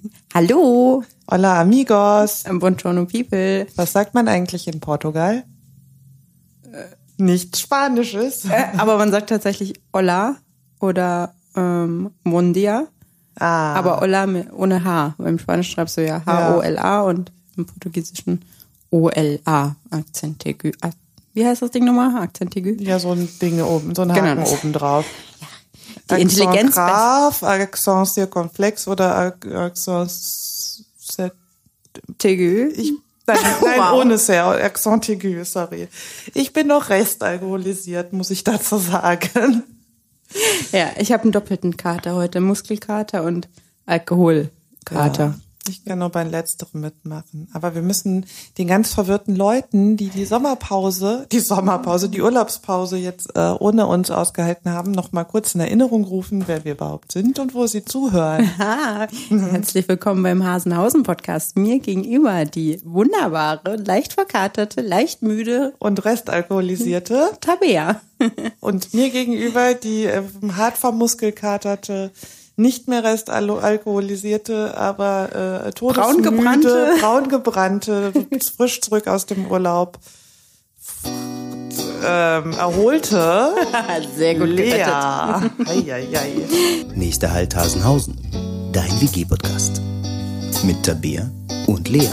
Hallo, Hola amigos. Buongiorno People. Was sagt man eigentlich in Portugal? Nichts Spanisches. Äh, aber man sagt tatsächlich Hola oder ähm, Buen dia. Ah, Aber Hola ohne H. Im Spanischen schreibst du ja H-O-L-A und im Portugiesischen O-L-A. Akzent aigu. Ah, Wie heißt das Ding nochmal? Akzent aigu? ja, so ein Ding oben, so ein Genau, Haken das- oben drauf. Die Intelligenz- graf, Accent circonflex oder Ac- Accent Tegu. ich Nein, nein Wow. ohne sehr. Accent aigu, sorry. Ich bin noch restalkoholisiert, muss ich dazu sagen. Ja, ich habe einen doppelten Kater heute. Muskelkater und Alkoholkater. Ich kann nur beim Letzteren mitmachen. Aber wir müssen den ganz verwirrten Leuten, die die Sommerpause, die Sommerpause, die Urlaubspause jetzt äh, ohne uns ausgehalten haben, noch mal kurz in Erinnerung rufen, wer wir überhaupt sind und wo sie zuhören. Ah, herzlich willkommen beim Hasenhausen Podcast. Mir gegenüber die wunderbare, leicht verkaterte, leicht müde Und restalkoholisierte. Tabea. Und mir gegenüber die äh, hart vermuskelkaterte, nicht mehr restalkoholisierte, aber äh, todesmüde, Braungebrannte. braungebrannte, frisch zurück aus dem Urlaub, ähm, erholte Sehr gut Lea. gerettet. Nächster Halt Hasenhausen. Dein WG-Podcast. Mit Tabea und Lea.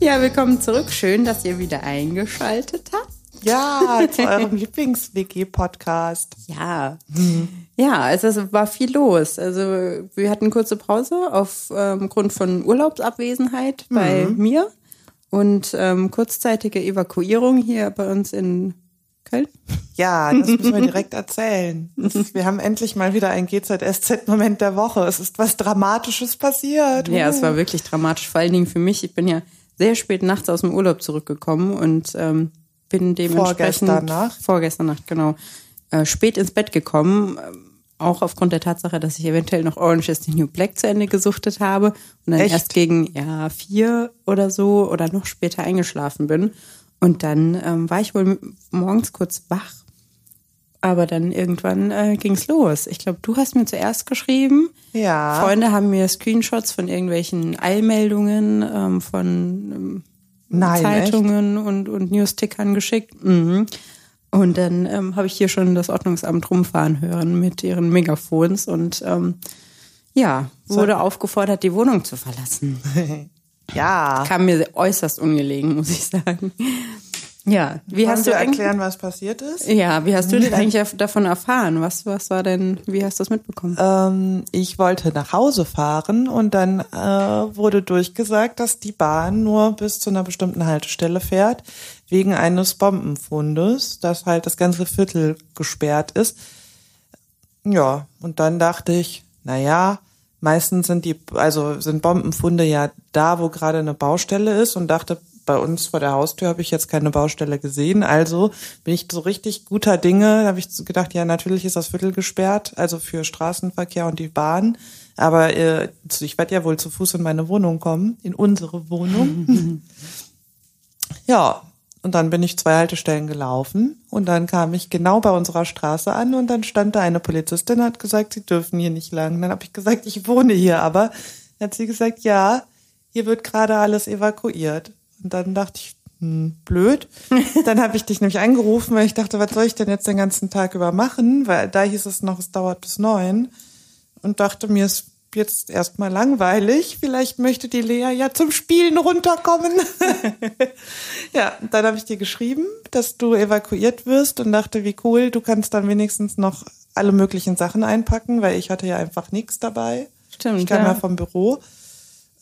Ja, willkommen zurück. Schön, dass ihr wieder eingeschaltet habt. Ja, zu eurem Lieblings-WG-Podcast. Ja. Ja, also es war viel los. Also wir hatten kurze Pause aufgrund Grund von Urlaubsabwesenheit bei mir und ähm, kurzzeitige Evakuierung hier bei uns in Köln. Ja, das müssen wir direkt erzählen. Ist, wir haben endlich mal wieder ein GZSZ-Moment der Woche. Es ist was Dramatisches passiert. Ja, es war wirklich dramatisch, vor allen Dingen für mich. Ich bin ja sehr spät nachts aus dem Urlaub zurückgekommen und ähm, bin dementsprechend Vorgestern Nacht? vorgestern Nacht genau äh, spät ins Bett gekommen, ähm, auch aufgrund der Tatsache, dass ich eventuell noch Orange is the New Black zu Ende gesuchtet habe und dann Echt? erst gegen ja vier oder so oder noch später eingeschlafen bin und dann ähm, war ich wohl morgens kurz wach. Aber dann irgendwann äh, ging's los. Ich glaube, du hast mir zuerst geschrieben. Ja. Freunde haben mir Screenshots von irgendwelchen Eilmeldungen ähm, von ähm, Nein, Zeitungen und, und Newstickern geschickt. Mhm. Und dann ähm, habe ich hier schon das Ordnungsamt rumfahren hören mit ihren Megafons und ähm, ja, wurde aufgefordert, die Wohnung zu verlassen. Ja. Kam mir äußerst ungelegen, muss ich sagen. Ja, wie Wollen hast du erklären, was passiert ist? ja, wie hast du denn eigentlich davon erfahren? Was, was war denn, wie hast du das mitbekommen? Ähm, ich wollte nach Hause fahren und dann äh, wurde durchgesagt, dass die Bahn nur bis zu einer bestimmten Haltestelle fährt, wegen eines Bombenfundes, dass halt das ganze Viertel gesperrt ist. Ja, und dann dachte ich, na ja, meistens sind die, also sind Bombenfunde ja da, wo gerade eine Baustelle ist und dachte, bei uns vor der Haustür habe ich jetzt keine Baustelle gesehen. Also bin ich so richtig guter Dinge, habe ich gedacht, ja, natürlich ist das Viertel gesperrt, also für Straßenverkehr und die Bahn. Aber äh, ich werde ja wohl zu Fuß in meine Wohnung kommen, in unsere Wohnung. ja, und dann bin ich zwei Haltestellen gelaufen und dann kam ich genau bei unserer Straße an und dann stand da eine Polizistin, hat gesagt, sie dürfen hier nicht lang. Dann habe ich gesagt, ich wohne hier, aber dann hat sie gesagt, ja, hier wird gerade alles evakuiert. Und dann dachte ich, hm, blöd. Dann habe ich dich nämlich angerufen, weil ich dachte, was soll ich denn jetzt den ganzen Tag über machen? Weil da hieß es noch, es dauert bis neun. Und dachte mir, es ist jetzt erstmal langweilig. Vielleicht möchte die Lea ja zum Spielen runterkommen. ja, dann habe ich dir geschrieben, dass du evakuiert wirst und dachte, wie cool, du kannst dann wenigstens noch alle möglichen Sachen einpacken, weil ich hatte ja einfach nichts dabei. Stimmt, Ich kam ja. ja vom Büro.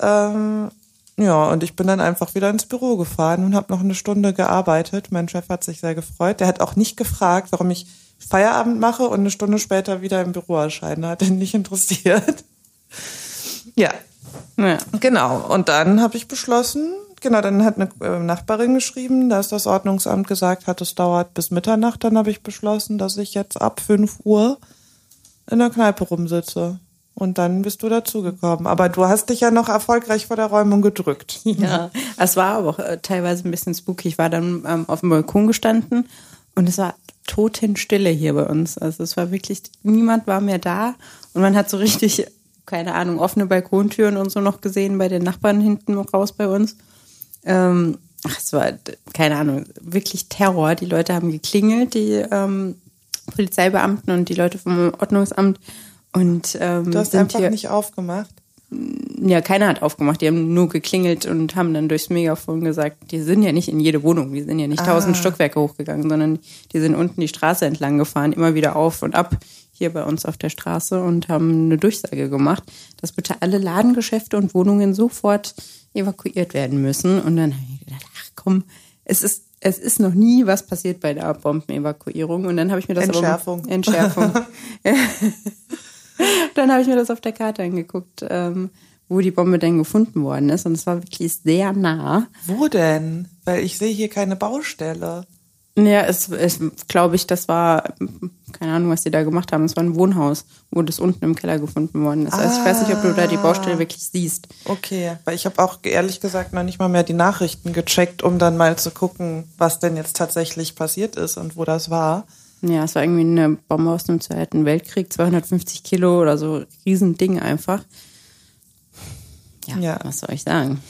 Ähm, ja, und ich bin dann einfach wieder ins Büro gefahren und habe noch eine Stunde gearbeitet. Mein Chef hat sich sehr gefreut. Der hat auch nicht gefragt, warum ich Feierabend mache und eine Stunde später wieder im Büro erscheine. Hat ihn nicht interessiert. Ja, Ja. genau. Und dann habe ich beschlossen, genau, dann hat eine äh, Nachbarin geschrieben, dass das Ordnungsamt gesagt hat, es dauert bis Mitternacht. Dann habe ich beschlossen, dass ich jetzt ab 5 Uhr in der Kneipe rumsitze. Und dann bist du dazugekommen. Aber du hast dich ja noch erfolgreich vor der Räumung gedrückt. Ja, es war aber auch äh, teilweise ein bisschen spooky. Ich war dann ähm, auf dem Balkon gestanden und es war Totenstille hier bei uns. Also es war wirklich, niemand war mehr da und man hat so richtig keine Ahnung, offene Balkontüren und so noch gesehen bei den Nachbarn hinten raus bei uns. Ähm, ach, es war, keine Ahnung, wirklich Terror. Die Leute haben geklingelt, die ähm, Polizeibeamten und die Leute vom Ordnungsamt. Und ähm, Du hast einfach hier, nicht aufgemacht. ja, keiner hat aufgemacht. Die haben nur geklingelt und haben dann durchs Megafon gesagt, die sind ja nicht in jede Wohnung. Die sind ja nicht tausend Stockwerke hochgegangen, sondern die sind unten die Straße entlang gefahren, immer wieder auf und ab hier bei uns auf der Straße und haben eine Durchsage gemacht, dass bitte alle Ladengeschäfte und Wohnungen sofort evakuiert werden müssen. Und dann habe ich gedacht, ach komm, es ist es ist noch nie was passiert bei der Bombenevakuierung. Und dann habe ich mir das Entschärfung. Aber, Entschärfung. dann habe ich mir das auf der Karte angeguckt, ähm, wo die Bombe denn gefunden worden ist. Und es war wirklich sehr nah. Wo denn? Weil ich sehe hier keine Baustelle. Ja, es, es glaube ich, das war, keine Ahnung, was die da gemacht haben. Es war ein Wohnhaus, wo das unten im Keller gefunden worden ist. Also ich weiß nicht, ob du da die Baustelle wirklich siehst. Okay, weil ich habe auch ehrlich gesagt noch nicht mal mehr die Nachrichten gecheckt, um dann mal zu gucken, was denn jetzt tatsächlich passiert ist und wo das war. Ja, es war irgendwie eine Bombe aus dem Zweiten Weltkrieg, 250 Kilo oder so, Riesending einfach. Ja, Ja. was soll ich sagen?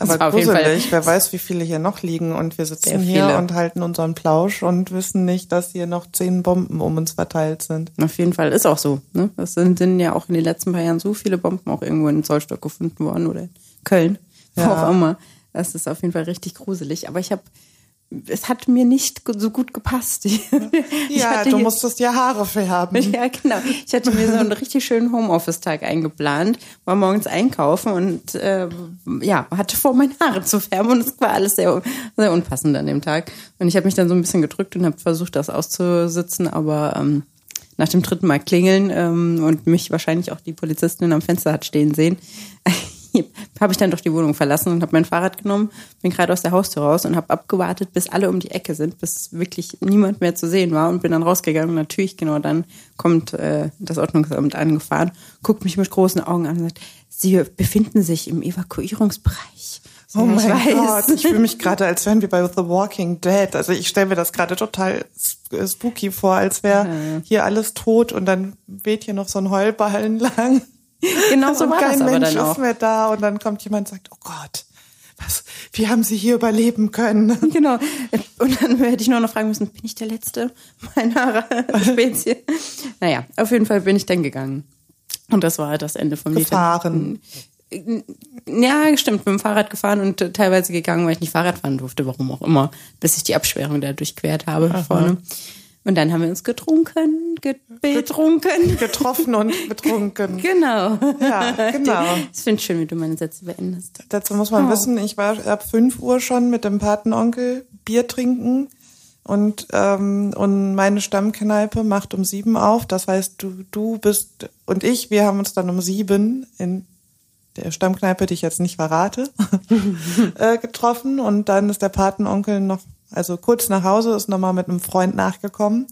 Es Aber gruselig, wer weiß, wie viele hier noch liegen und wir sitzen hier und halten unseren Plausch und wissen nicht, dass hier noch zehn Bomben um uns verteilt sind. Auf jeden Fall ist auch so. Ne? Es sind, sind ja auch in den letzten paar Jahren so viele Bomben auch irgendwo in Zollstock gefunden worden oder in Köln, wo Ja. auch immer. Das ist auf jeden Fall richtig gruselig. Aber ich habe, es hat mir nicht so gut gepasst. Ja, du musstest ja Haare färben. Ja, genau. Ich hatte mir so einen richtig schönen Homeoffice-Tag eingeplant, war morgens einkaufen und äh, ja, hatte vor, meine Haare zu färben und es war alles sehr, sehr unpassend an dem Tag. Und ich habe mich dann so ein bisschen gedrückt und habe versucht, das auszusitzen, aber ähm, nach dem dritten Mal klingeln ähm, und mich wahrscheinlich auch die Polizistin am Fenster hat stehen sehen, habe ich dann doch die Wohnung verlassen und habe mein Fahrrad genommen, bin gerade aus der Haustür raus und habe abgewartet, bis alle um die Ecke sind, bis wirklich niemand mehr zu sehen war und bin dann rausgegangen. Und natürlich genau dann kommt äh, das Ordnungsamt angefahren, guckt mich mit großen Augen an und sagt, Sie befinden sich im Evakuierungsbereich. Oh Ja, mein ich weiß. Gott, ich fühle mich gerade, als wären wir bei The Walking Dead. Also ich stelle mir das gerade total sp- spooky vor, als wäre hier alles tot und dann weht hier noch so ein Heulballen lang. Genau so und war kein das aber Mensch dann auch. ist mehr da und dann kommt jemand und sagt, oh Gott, was, wie haben Sie hier überleben können? Genau. Und dann hätte ich nur noch fragen müssen, bin ich der Letzte meiner Spezie? naja, auf jeden Fall bin ich dann gegangen. Und das war halt das Ende vom Lied. Gefahren. Ja, stimmt, mit dem Fahrrad gefahren und äh, teilweise gegangen, weil ich nicht Fahrrad fahren durfte, warum auch immer, bis ich die Absperrung da durchquert habe vorne. Und dann haben wir uns getrunken, ge betrunken. Getroffen und betrunken. Genau. Ja, genau. Ich finde schön, wie du meine Sätze beendest. Dazu muss man Oh. wissen, ich war ab 5 Uhr schon mit dem Patenonkel Bier trinken und, ähm, und meine Stammkneipe macht um sieben auf. Das heißt, du, du bist und ich, wir haben uns dann um sieben in der Stammkneipe, die ich jetzt nicht verrate, äh, getroffen und dann ist der Patenonkel noch, also kurz nach Hause, ist nochmal mit einem Freund nachgekommen.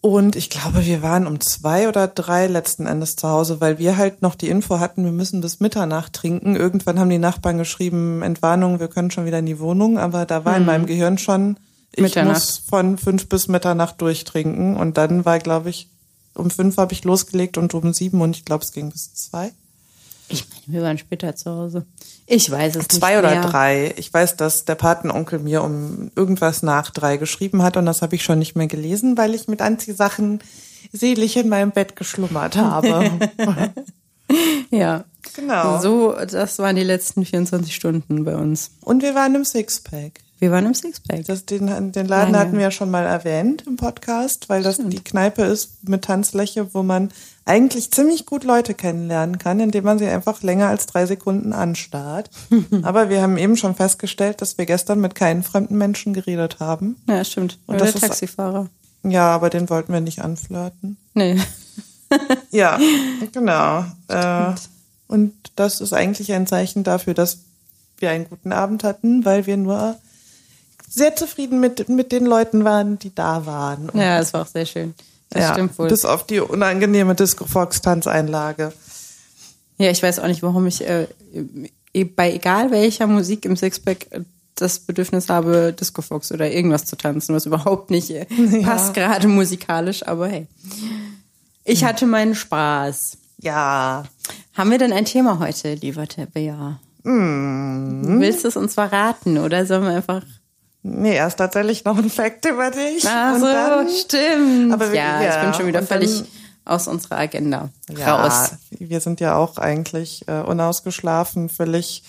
Und ich glaube, wir waren um zwei oder drei letzten Endes zu Hause, weil wir halt noch die Info hatten, wir müssen bis Mitternacht trinken. Irgendwann haben die Nachbarn geschrieben, Entwarnung, wir können schon wieder in die Wohnung, aber da war in meinem Gehirn schon, ich muss von fünf bis Mitternacht durchtrinken. Und dann war, glaube ich, um fünf habe ich losgelegt und um sieben und ich glaube, es ging bis zwei. Ich meine, wir waren später zu Hause. Ich weiß es nicht Zwei oder drei. Ich weiß, dass der Patenonkel mir um irgendwas nach drei geschrieben hat und das habe ich schon nicht mehr gelesen, weil ich mit Anziehsachen selig in meinem Bett geschlummert habe. Ja. Genau. So, das waren die letzten 24 Stunden bei uns. und wir waren im Sixpack. Wir waren im Sixpack. Das, den, den Laden Lange. hatten wir ja schon mal erwähnt im Podcast, weil das die Kneipe ist mit Tanzfläche, wo man eigentlich ziemlich gut Leute kennenlernen kann, indem man sie einfach länger als drei Sekunden anstarrt. Aber wir haben eben schon festgestellt, dass wir gestern mit keinen fremden Menschen geredet haben. Ja, stimmt. Und Oder das der ist- Taxifahrer. Ja, aber den wollten wir nicht anflirten. Nee. Ja, genau. Äh, und das ist eigentlich ein Zeichen dafür, dass wir einen guten Abend hatten, weil wir nur sehr zufrieden mit, mit den Leuten waren, die da waren. Und, Ja, es war auch sehr schön. Das ja, stimmt wohl. Bis auf die unangenehme Disco-Fox-Tanzeinlage. Ja, ich weiß auch nicht, warum ich äh, eh- bei egal welcher Musik im Sixpack äh, das Bedürfnis habe, Disco Fox oder irgendwas zu tanzen, was überhaupt nicht äh, passt gerade musikalisch, aber hey. Ich hatte meinen Spaß. Ja. Haben wir denn ein Thema heute, lieber Tabea? Mm. Willst du es uns verraten oder sollen wir einfach Nee, erst tatsächlich noch ein Fact über dich. Ach so, dann, stimmt. Aber wir, ja, ja, ich bin schon wieder völlig dann, aus unserer Agenda ja, raus. Wir sind ja auch eigentlich äh, unausgeschlafen, völlig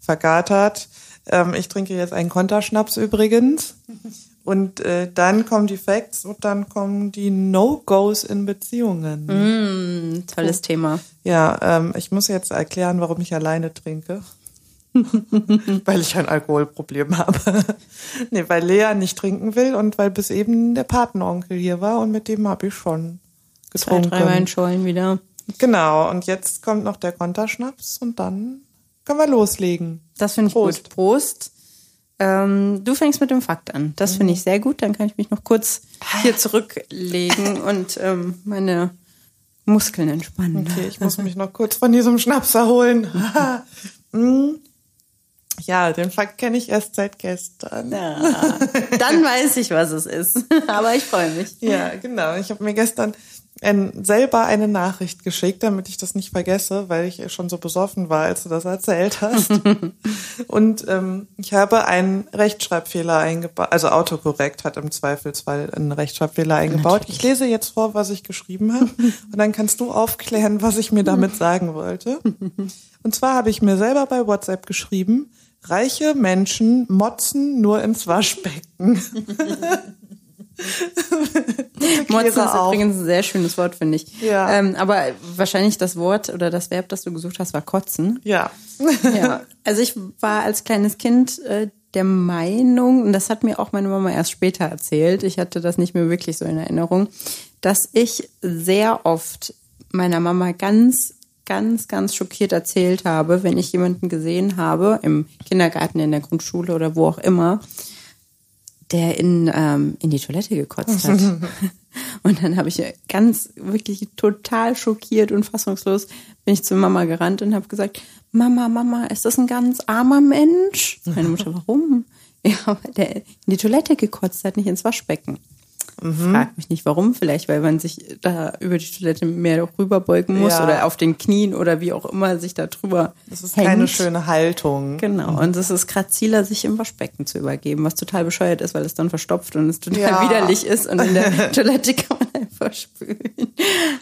vergatert. Ähm, ich trinke jetzt einen Konterschnaps übrigens. Und äh, dann kommen die Facts und dann kommen die No-Gos in Beziehungen. Mm, tolles cool. Thema. Ja, ähm, ich muss jetzt erklären, warum ich alleine trinke. weil ich ein Alkoholproblem habe. nee, weil Lea nicht trinken will und weil bis eben der Patenonkel hier war und mit dem habe ich schon getrunken. Zwei, drei Weinschollen wieder. Genau, und jetzt kommt noch der Konterschnaps und dann können wir loslegen. Das finde ich Prost. gut. Prost. Ähm, du fängst mit dem Fakt an. Das finde ich sehr gut. Dann kann ich mich noch kurz hier zurücklegen und ähm, meine Muskeln entspannen. Okay, ich muss mich noch kurz von diesem Schnaps erholen. Ja, den Fakt kenne ich erst seit gestern. Ja, dann weiß ich, was es ist. Aber ich freue mich. Ja, genau. Ich habe mir gestern ein, selber eine Nachricht geschickt, damit ich das nicht vergesse, weil ich schon so besoffen war, als du das erzählt hast. Und ähm, ich habe einen Rechtschreibfehler eingebaut, also Autokorrekt hat im Zweifelsfall einen Rechtschreibfehler eingebaut. Natürlich. Ich lese jetzt vor, was ich geschrieben habe und dann kannst du aufklären, was ich mir damit sagen wollte. Und zwar habe ich mir selber bei WhatsApp geschrieben, reiche Menschen motzen nur ins Waschbecken. Motzen ist übrigens ein sehr schönes Wort, finde ich. Ja. Ähm, aber wahrscheinlich das Wort oder das Verb, das du gesucht hast, war kotzen. Ja. ja. Also ich war als kleines Kind äh, der Meinung, und das hat mir auch meine Mama erst später erzählt, ich hatte das nicht mehr wirklich so in Erinnerung, dass ich sehr oft meiner Mama ganz ganz, ganz schockiert erzählt habe, wenn ich jemanden gesehen habe, im Kindergarten, in der Grundschule oder wo auch immer, der in, ähm, in die Toilette gekotzt hat. und dann habe ich ganz, wirklich total schockiert und fassungslos bin ich zu Mama gerannt und habe gesagt, Mama, Mama, ist das ein ganz armer Mensch? Meine Mutter, warum? Ja, weil der in die Toilette gekotzt hat, nicht ins Waschbecken. Mhm. Frag mich nicht warum, vielleicht weil man sich da über die Toilette mehr rüberbeugen muss ja. oder auf den Knien oder wie auch immer sich da drüber. Das ist hängt. keine schöne Haltung. Genau. Mhm. Und es ist graziler, sich im Waschbecken zu übergeben, was total bescheuert ist, weil es dann verstopft und es total ja. widerlich ist und in der Toilette kann man einfach spülen.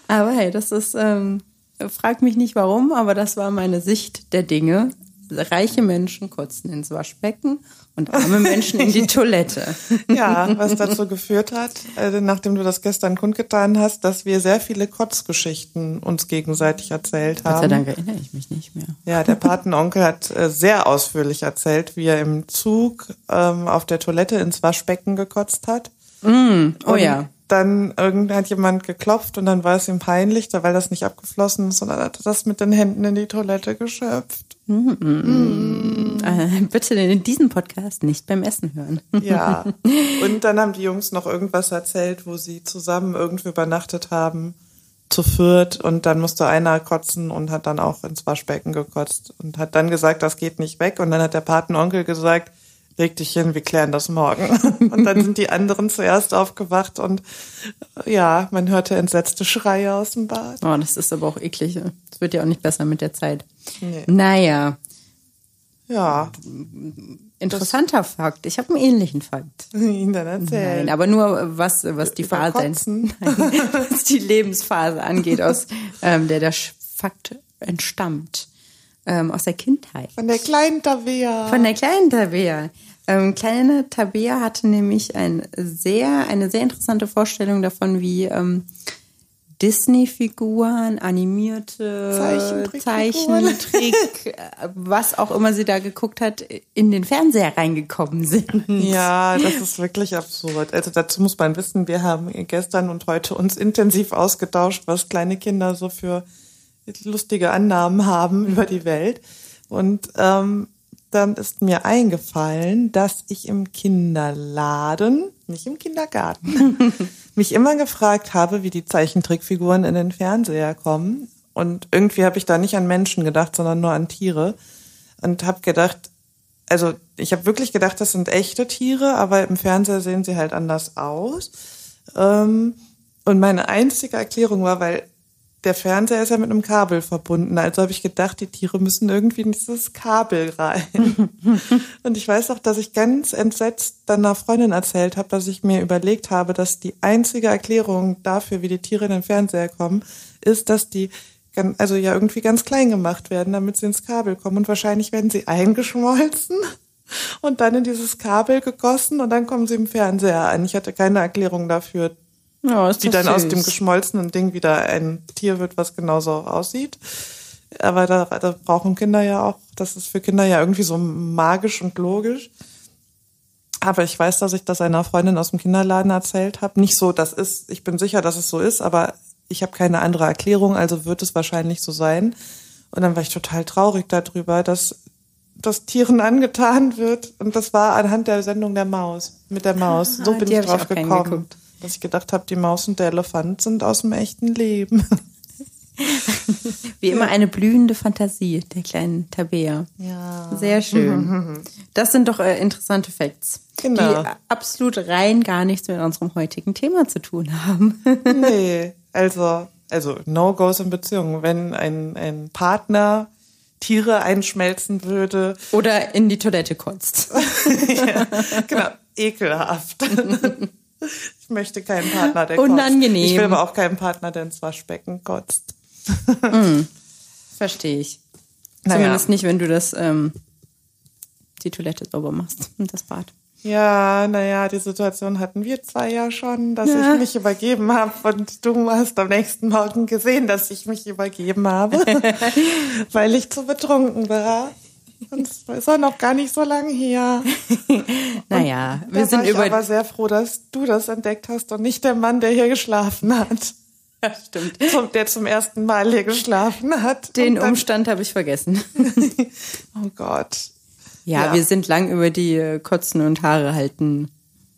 Aber hey, das ist, ähm, frag mich nicht warum, aber das war meine Sicht der Dinge reiche Menschen kotzen ins Waschbecken und arme Menschen in die Toilette. Ja, was dazu geführt hat, äh, nachdem du das gestern kundgetan hast, dass wir sehr viele Kotzgeschichten uns gegenseitig erzählt haben. Gott sei Dank erinnere ich mich nicht mehr. Ja, der Patenonkel hat äh, sehr ausführlich erzählt, wie er im Zug ähm, auf der Toilette ins Waschbecken gekotzt hat. Mm, oh und ja dann irgendwann hat jemand geklopft und dann war es ihm peinlich, weil das nicht abgeflossen ist und dann hat er das mit den Händen in die Toilette geschöpft. Mm -mm. Bitte in diesem Podcast nicht beim Essen hören. ja. Und dann haben die Jungs noch irgendwas erzählt, wo sie zusammen irgendwo übernachtet haben, zu viert und dann musste einer kotzen und hat dann auch ins Waschbecken gekotzt und hat dann gesagt, das geht nicht weg und dann hat der Patenonkel gesagt, leg dich hin, wir klären das morgen. Und dann sind die anderen zuerst aufgewacht und ja, man hörte entsetzte Schreie aus dem Bad. Oh, das ist aber auch eklig. Das wird ja auch nicht besser mit der Zeit. Nee. Naja. Ja. Interessanter das Fakt. Ich habe einen ähnlichen Fakt. Ihn dann erzählen. Nein, aber nur was, was die Phase, nein, was die Lebensphase angeht, aus ähm, der der Fakt entstammt ähm, aus der Kindheit. Von der kleinen Tabea. Von der kleinen Tabea. Ähm, kleine Tabea hatte nämlich ein sehr, eine sehr interessante Vorstellung davon, wie ähm, Disney-Figuren, animierte Zeichentrick, was auch immer sie da geguckt hat, in den Fernseher reingekommen sind. Ja, das ist wirklich absurd. Also dazu muss man wissen, wir haben gestern und heute uns intensiv ausgetauscht, was kleine Kinder so für lustige Annahmen haben über die Welt. Und ähm, dann ist mir eingefallen, dass ich im Kinderladen, nicht im Kindergarten, mich immer gefragt habe, wie die Zeichentrickfiguren in den Fernseher kommen. Und irgendwie habe ich da nicht an Menschen gedacht, sondern nur an Tiere. Und habe gedacht, also ich habe wirklich gedacht, das sind echte Tiere, aber im Fernseher sehen sie halt anders aus. Ähm, und meine einzige Erklärung war, weil der Fernseher ist ja mit einem Kabel verbunden. Also habe ich gedacht, die Tiere müssen irgendwie in dieses Kabel rein. und ich weiß auch, dass ich ganz entsetzt dann einer Freundin erzählt habe, dass ich mir überlegt habe, dass die einzige Erklärung dafür, wie die Tiere in den Fernseher kommen, ist, dass die also ja irgendwie ganz klein gemacht werden, damit sie ins Kabel kommen. Und wahrscheinlich werden sie eingeschmolzen und dann in dieses Kabel gegossen und dann kommen sie im Fernseher an. Ich hatte keine Erklärung dafür, Ja, ist die dann aus süß. dem geschmolzenen Ding wieder ein Tier wird, was genauso aussieht. Aber da, da brauchen Kinder ja auch, das ist für Kinder ja irgendwie so magisch und logisch. Aber ich weiß, dass ich das einer Freundin aus dem Kinderladen erzählt habe. Nicht so, das ist, ich bin sicher, dass es so ist, aber ich habe keine andere Erklärung, also wird es wahrscheinlich so sein. Und dann war ich total traurig darüber, dass das Tieren angetan wird. Und das war anhand der Sendung der Maus, mit der Maus. So Ah, bin ich ich drauf gern gekommen. Dass ich gedacht habe, die Maus und der Elefant sind aus dem echten Leben. Wie immer eine blühende Fantasie der kleinen Tabea. Ja. Sehr schön. Das sind doch äh, interessante Facts, Genau. die absolut rein gar nichts mit unserem heutigen Thema zu tun haben. Nee, also, also No-Gos in Beziehungen. Wenn ein, ein Partner Tiere einschmelzen würde, Oder in die Toilette kotzt. genau, ekelhaft. Ich möchte keinen Partner, der Unangenehm. kotzt. Ich will aber auch keinen Partner, der ins Waschbecken kotzt. Verstehe ich. Naja. Zumindest nicht, wenn du das ähm, die Toilette sauber machst und das Bad. Ja, naja, die Situation hatten wir zwei ja schon, dass Ja. ich mich übergeben habe und du hast am nächsten Morgen gesehen, dass ich mich übergeben habe, weil ich zu betrunken war. Und es ist auch noch gar nicht so lange her. Naja, wir da sind war ich über aber sehr froh, dass du das entdeckt hast und nicht der Mann, der hier geschlafen hat. Stimmt. Zum, der zum ersten Mal hier geschlafen hat. Den dann- Umstand habe ich vergessen. Oh Gott. Ja, Ja. wir sind lang über die äh, Kotzen und Haare halten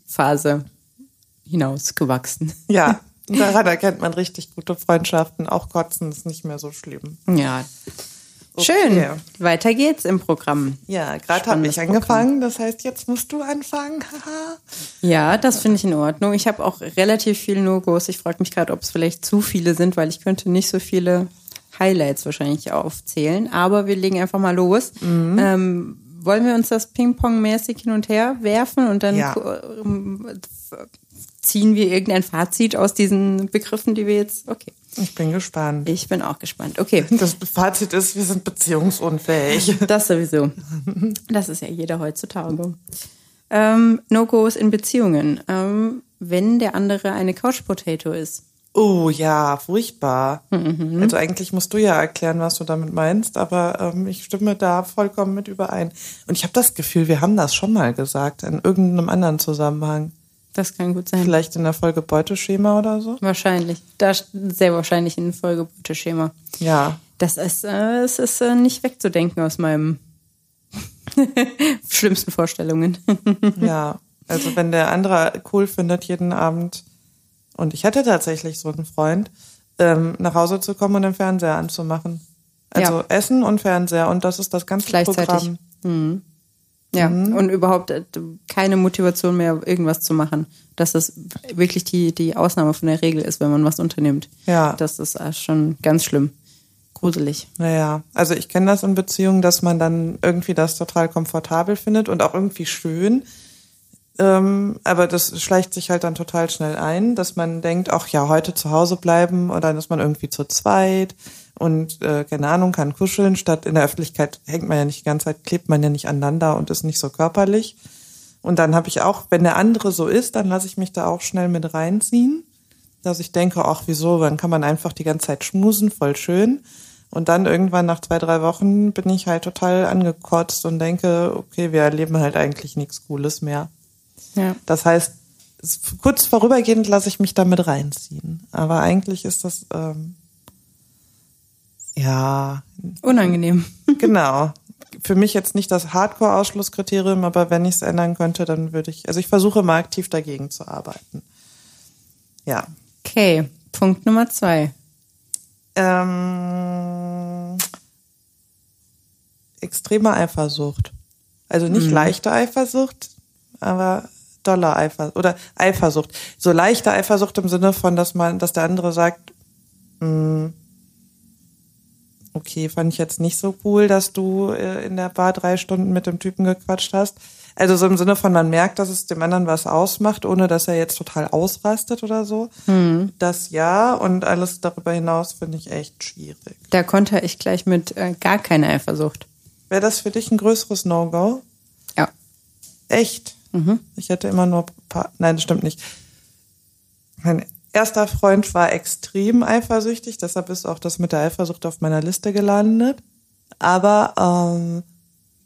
Phase hinausgewachsen. Ja, daran erkennt man richtig gute Freundschaften. Auch Kotzen ist nicht mehr so schlimm. Ja. Okay. Schön. Weiter geht's im Programm. Ja, gerade habe ich angefangen. Das heißt, jetzt musst du anfangen. Ja, das finde ich in Ordnung. Ich habe auch relativ viel No-Gos. Ich frage mich gerade, ob es vielleicht zu viele sind, weil ich könnte nicht so viele Highlights wahrscheinlich aufzählen. Aber wir legen einfach mal los. Mhm. Ähm, wollen wir uns das Ping-Pong-mäßig hin und her werfen und dann Ja. Ziehen wir irgendein Fazit aus diesen Begriffen, die wir jetzt. Okay, Ich bin gespannt. ich bin auch gespannt. Okay, Das Fazit ist, wir sind beziehungsunfähig. das sowieso. Das ist ja jeder heutzutage. Ähm, No-Gos in Beziehungen. Ähm, wenn der andere eine Couch-Potato ist. Oh ja, furchtbar. Also eigentlich musst du ja erklären, was du damit meinst, aber ähm, ich stimme da vollkommen mit überein. Und ich habe das Gefühl, wir haben das schon mal gesagt, in irgendeinem anderen Zusammenhang. Das kann gut sein. Vielleicht in der Folge Beuteschema oder so. Wahrscheinlich. Da sehr wahrscheinlich in Folgebeuteschema. Ja. Das ist, äh, es ist äh, nicht wegzudenken aus meinem schlimmsten Vorstellungen. Ja, also wenn der andere cool findet, jeden Abend, und ich hatte tatsächlich so einen Freund, ähm, nach Hause zu kommen und den Fernseher anzumachen. Also Ja. Essen und Fernseher und das ist das ganze Gleichzeitig. Programm. Ja, und überhaupt äh, keine Motivation mehr, irgendwas zu machen. Dass das wirklich die, die Ausnahme von der Regel ist, wenn man was unternimmt. Ja. Das ist äh, schon ganz schlimm. Gruselig. Naja, also ich kenne das in Beziehungen, dass man dann irgendwie das total komfortabel findet und auch irgendwie schön. Ähm, aber das schleicht sich halt dann total schnell ein, dass man denkt, ach ja, heute zu Hause bleiben und dann ist man irgendwie zu zweit und äh, keine Ahnung, kann kuscheln, statt in der Öffentlichkeit hängt man ja nicht die ganze Zeit, klebt man ja nicht aneinander und ist nicht so körperlich. Und dann habe ich auch, wenn der andere so ist, dann lasse ich mich da auch schnell mit reinziehen, dass ich denke, ach wieso, dann kann man einfach die ganze Zeit schmusen, voll schön. Und dann irgendwann nach zwei, drei Wochen bin ich halt total angekotzt und denke, okay, wir erleben halt eigentlich nichts Cooles mehr. Ja. Das heißt, kurz vorübergehend lasse ich mich damit reinziehen. Aber eigentlich ist das, ähm, ja, Unangenehm. genau. Für mich jetzt nicht das Hardcore-Ausschlusskriterium, aber wenn ich es ändern könnte, dann würde ich, also ich versuche mal aktiv dagegen zu arbeiten. Ja. Okay, Punkt Nummer zwei. Ähm, extreme Eifersucht. Also Mhm. nicht leichte Eifersucht, aber doller Eifersucht oder Eifersucht. So leichte Eifersucht im Sinne von, dass man, dass der andere sagt, "Mm, okay, fand ich jetzt nicht so cool, dass du äh, in der Bar drei Stunden mit dem Typen gequatscht hast. Also so im Sinne von, man merkt, dass es dem anderen was ausmacht, ohne dass er jetzt total ausrastet oder so. Hm. Das ja und alles darüber hinaus finde ich echt schwierig. Da konnte ich gleich mit äh, gar keine Eifersucht. Wäre das für dich ein größeres No-Go? Ja. Echt? Mhm. Ich hätte immer nur, paar, nein, das stimmt nicht. Mein erster Freund war extrem eifersüchtig, deshalb ist auch das mit der Eifersucht auf meiner Liste gelandet. Aber ähm,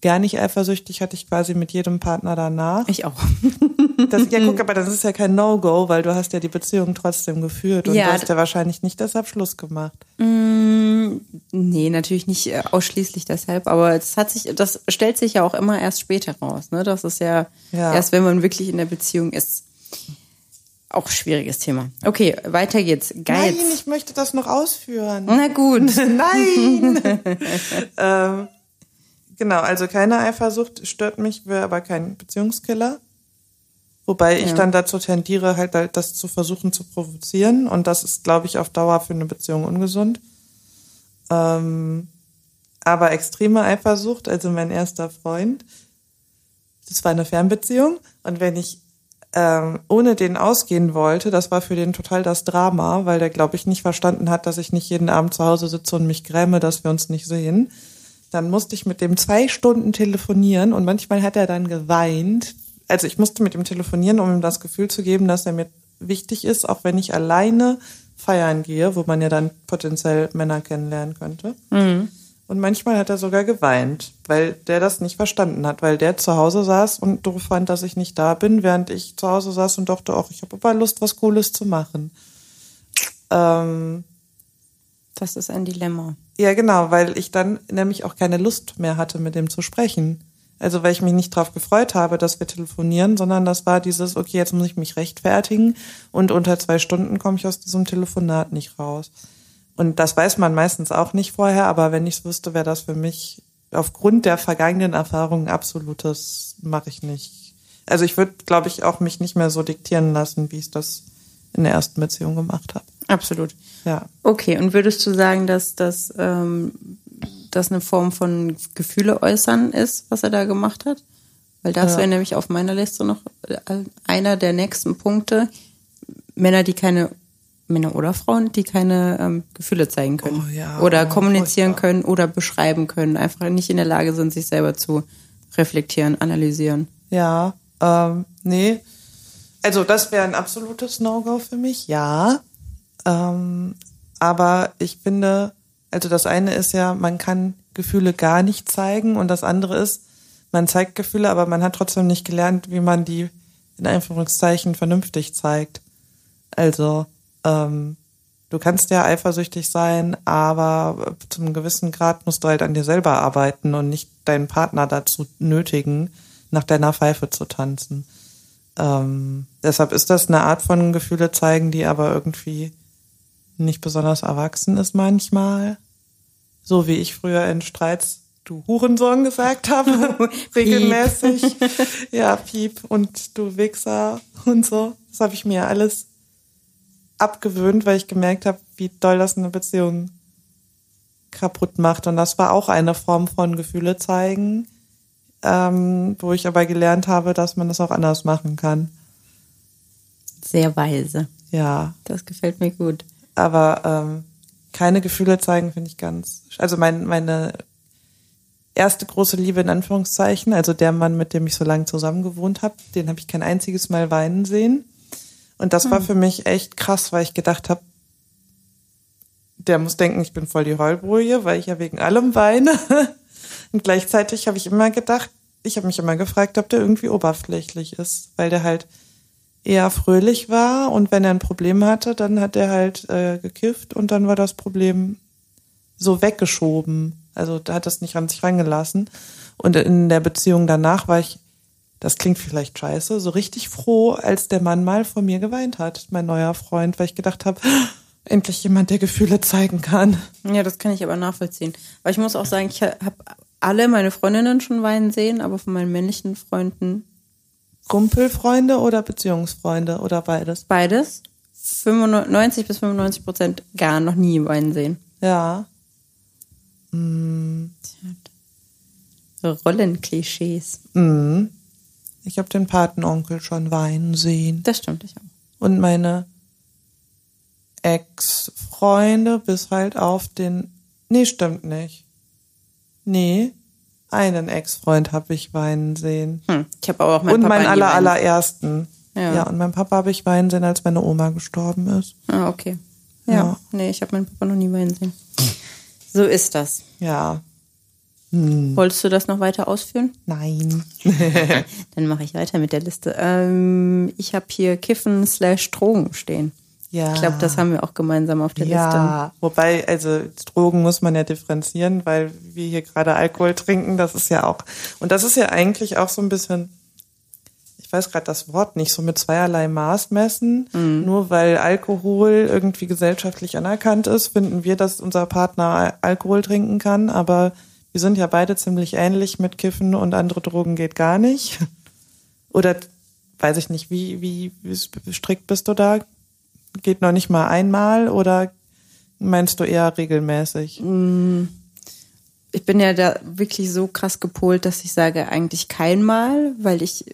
gar nicht eifersüchtig hatte ich quasi mit jedem Partner danach. Ich auch. Das, ja, guck, aber das ist ja kein No-Go, weil du hast ja die Beziehung trotzdem geführt und Ja, du hast ja wahrscheinlich nicht deshalb Schluss gemacht. Mm, nee, natürlich nicht äh, ausschließlich deshalb, aber es hat sich, das stellt sich ja auch immer erst später raus. Ne? Das ist ja, Ja. erst, wenn man wirklich in der Beziehung ist. Auch schwieriges Thema. Okay, weiter geht's. Geiz. Nein, ich möchte das noch ausführen. Na gut. Nein! ähm, genau, also keine Eifersucht stört mich, wäre aber kein Beziehungskiller. Wobei ich Ja. dann dazu tendiere, halt, halt das zu versuchen zu provozieren. Und das ist, glaube ich, auf Dauer für eine Beziehung ungesund. Ähm, aber extreme Eifersucht, also mein erster Freund, das war eine Fernbeziehung. Und wenn ich ähm, ohne den ausgehen wollte, das war für den total das Drama, weil der, glaube ich, nicht verstanden hat, dass ich nicht jeden Abend zu Hause sitze und mich gräme, dass wir uns nicht sehen. Dann musste ich mit dem zwei Stunden telefonieren und manchmal hat er dann geweint. Also ich musste mit ihm telefonieren, um ihm das Gefühl zu geben, dass er mir wichtig ist, auch wenn ich alleine feiern gehe, wo man ja dann potenziell Männer kennenlernen könnte. Und manchmal hat er sogar geweint, weil der das nicht verstanden hat, weil der zu Hause saß und doof fand, dass ich nicht da bin, während ich zu Hause saß und dachte, auch ich habe aber Lust, was Cooles zu machen. Ähm, Das ist ein Dilemma. ja, genau, weil ich dann nämlich auch keine Lust mehr hatte, mit dem zu sprechen. Also weil ich mich nicht darauf gefreut habe, dass wir telefonieren, sondern das war dieses, okay, jetzt muss ich mich rechtfertigen und unter zwei Stunden komme ich aus diesem Telefonat nicht raus. Und das weiß man meistens auch nicht vorher, aber wenn ich es wüsste, wäre das für mich aufgrund der vergangenen Erfahrungen absolutes mache ich nicht. Also ich würde, glaube ich, auch mich nicht mehr so diktieren lassen, wie ich das in der ersten Beziehung gemacht habe. Absolut. Ja. Okay, und würdest du sagen, dass das ähm, das eine Form von Gefühle äußern ist, was er da gemacht hat? Weil das Ja. wäre nämlich auf meiner Liste noch äh, einer der nächsten Punkte. Männer, die keine, Männer oder Frauen, die keine ähm, Gefühle zeigen können. Oh ja, oder kommunizieren furchtbar. können oder beschreiben können. Einfach nicht in der Lage sind, sich selber zu reflektieren, analysieren. Ja, ähm, nee. Also das wäre ein absolutes No-Go für mich, ja. Ähm, aber ich finde, also das eine ist ja, man kann Gefühle gar nicht zeigen und das andere ist, man zeigt Gefühle, aber man hat trotzdem nicht gelernt, wie man die in Anführungszeichen vernünftig zeigt. Also, ähm, du kannst ja eifersüchtig sein, aber zum gewissen Grad musst du halt an dir selber arbeiten und nicht deinen Partner dazu nötigen, nach deiner Pfeife zu tanzen. Ähm, deshalb ist das eine Art von Gefühle zeigen, die aber irgendwie nicht besonders erwachsen ist manchmal. So wie ich früher in Streits du Hurensohn gesagt habe, regelmäßig. ja, Piep und du Wichser und so. Das habe ich mir alles abgewöhnt, weil ich gemerkt habe, wie doll das eine Beziehung kaputt macht. Und das war auch eine Form von Gefühle zeigen, ähm, wo ich aber gelernt habe, dass man das auch anders machen kann. Sehr weise. Ja, Das gefällt mir gut. aber ähm, keine Gefühle zeigen finde ich ganz. Also mein, meine erste große Liebe in Anführungszeichen, also der Mann, mit dem ich so lange zusammen gewohnt habe, den habe ich kein einziges Mal weinen sehen. Und das war für mich echt krass, weil ich gedacht habe, der muss denken, ich bin voll die Heulbrühe, weil ich ja wegen allem weine. Und gleichzeitig habe ich immer gedacht, ich habe mich immer gefragt, ob der irgendwie oberflächlich ist, weil der halt eher fröhlich war und wenn er ein Problem hatte, dann hat er halt äh, gekifft und dann war das Problem so weggeschoben. Also da hat das nicht an sich rangelassen. Und in der Beziehung danach war ich, das klingt vielleicht scheiße, so richtig froh, als der Mann mal vor mir geweint hat, mein neuer Freund, weil ich gedacht habe, endlich jemand, der Gefühle zeigen kann. Ja, das kann ich aber nachvollziehen. Aber ich muss auch sagen, ich habe alle meine Freundinnen schon weinen sehen, aber von meinen männlichen Freunden Kumpelfreunde oder Beziehungsfreunde oder beides? beides 95 bis 95 Prozent gar noch nie weinen sehen. Ja. Mm. Rollenklischees. Mm. Ich habe den Patenonkel schon weinen sehen. Das stimmt, ich auch. Und meine Ex-Freunde bis halt auf den. Nee, stimmt nicht. Nee, einen Ex-Freund habe ich weinen sehen. Hm. Ich habe aber auch meinen und Papa meinen aller, allerersten. Ja. Ja. und meinen Papa habe ich weinen sehen, als meine Oma gestorben ist. Ah, okay. Ja. Ja. Nee, ich habe meinen Papa noch nie weinen sehen. So ist das. Ja, Wolltest du das noch weiter ausführen? nein. Dann mache ich weiter mit der Liste. Ähm, ich habe hier Kiffen slash Drogen stehen. Ja. Ich glaube, das haben wir auch gemeinsam auf der Liste. Ja, wobei, also Drogen muss man ja differenzieren, weil wir hier gerade Alkohol trinken, das ist ja auch, und das ist ja eigentlich auch so ein bisschen, ich weiß gerade das Wort nicht, so mit zweierlei Maß messen. Nur weil Alkohol irgendwie gesellschaftlich anerkannt ist, finden wir, dass unser Partner Al- Alkohol trinken kann, aber wir sind ja beide ziemlich ähnlich mit Kiffen und andere Drogen geht gar nicht. Oder weiß ich nicht, wie, wie, wie strikt bist du da? Geht noch nicht mal einmal oder meinst du eher regelmäßig? Ich bin ja da wirklich so krass gepolt, dass ich sage eigentlich kein Mal, weil ich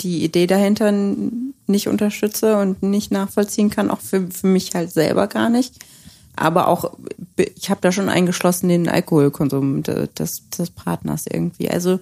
die Idee dahinter nicht unterstütze und nicht nachvollziehen kann, auch für, für mich halt selber gar nicht. Aber auch, ich habe da schon eingeschlossen den Alkoholkonsum de- des, des Partners irgendwie. Also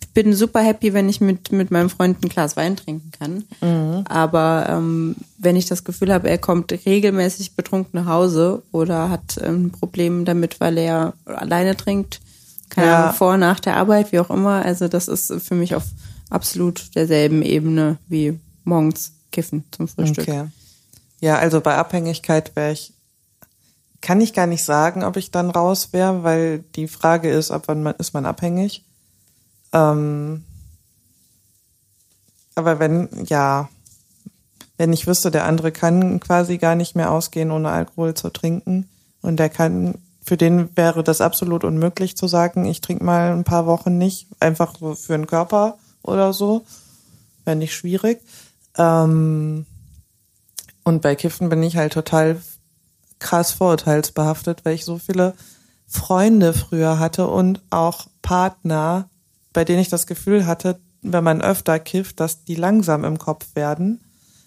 ich bin super happy, wenn ich mit, mit meinem Freund ein Glas Wein trinken kann. Aber ähm, wenn ich das Gefühl habe, er kommt regelmäßig betrunken nach Hause oder hat ähm, ein Problem damit, weil er alleine trinkt, keine Ja. Ahnung, vor, nach der Arbeit, wie auch immer. Also das ist für mich auf absolut derselben Ebene wie morgens kiffen zum Frühstück. Okay. Ja, also bei Abhängigkeit wäre ich, kann ich gar nicht sagen, ob ich dann raus wäre, weil die Frage ist, ab wann man, ist man abhängig. Ähm, aber wenn, ja, wenn ich wüsste, der andere kann quasi gar nicht mehr ausgehen, ohne Alkohol zu trinken und der kann, für den wäre das absolut unmöglich zu sagen, ich trinke mal ein paar Wochen nicht, einfach so für den Körper oder so, wäre nicht schwierig. Ähm, und bei Kiffen bin ich halt total krass vorurteilsbehaftet, weil ich so viele Freunde früher hatte und auch Partner, bei denen ich das Gefühl hatte, wenn man öfter kifft, dass die langsam im Kopf werden.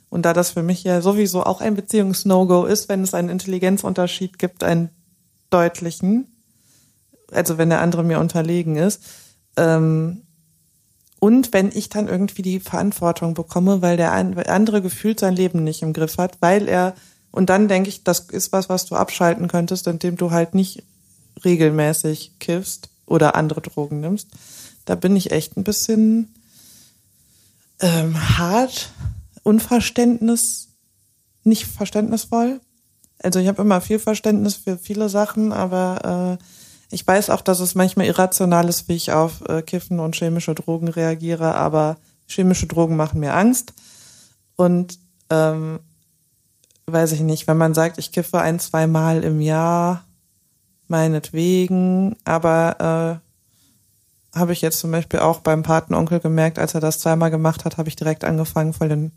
Und da das für mich ja sowieso auch ein Beziehungs-No-Go ist, wenn es einen Intelligenzunterschied gibt, einen deutlichen, also wenn der andere mir unterlegen ist, ähm, und wenn ich dann irgendwie die Verantwortung bekomme, weil der andere gefühlt sein Leben nicht im Griff hat, weil er, und dann denke ich, das ist was, was du abschalten könntest, indem du halt nicht regelmäßig kiffst oder andere Drogen nimmst. Da bin ich echt ein bisschen ähm, hart, Unverständnis, nicht verständnisvoll. Also ich habe immer viel Verständnis für viele Sachen, aber äh, ich weiß auch, dass es manchmal irrational ist, wie ich auf äh, Kiffen und chemische Drogen reagiere, aber chemische Drogen machen mir Angst. Und ähm, weiß ich nicht, wenn man sagt, ich kiffe ein, zwei Mal im Jahr, meinetwegen, aber äh, habe ich jetzt zum Beispiel auch beim Patenonkel gemerkt, als er das zweimal gemacht hat, habe ich direkt angefangen, voll den,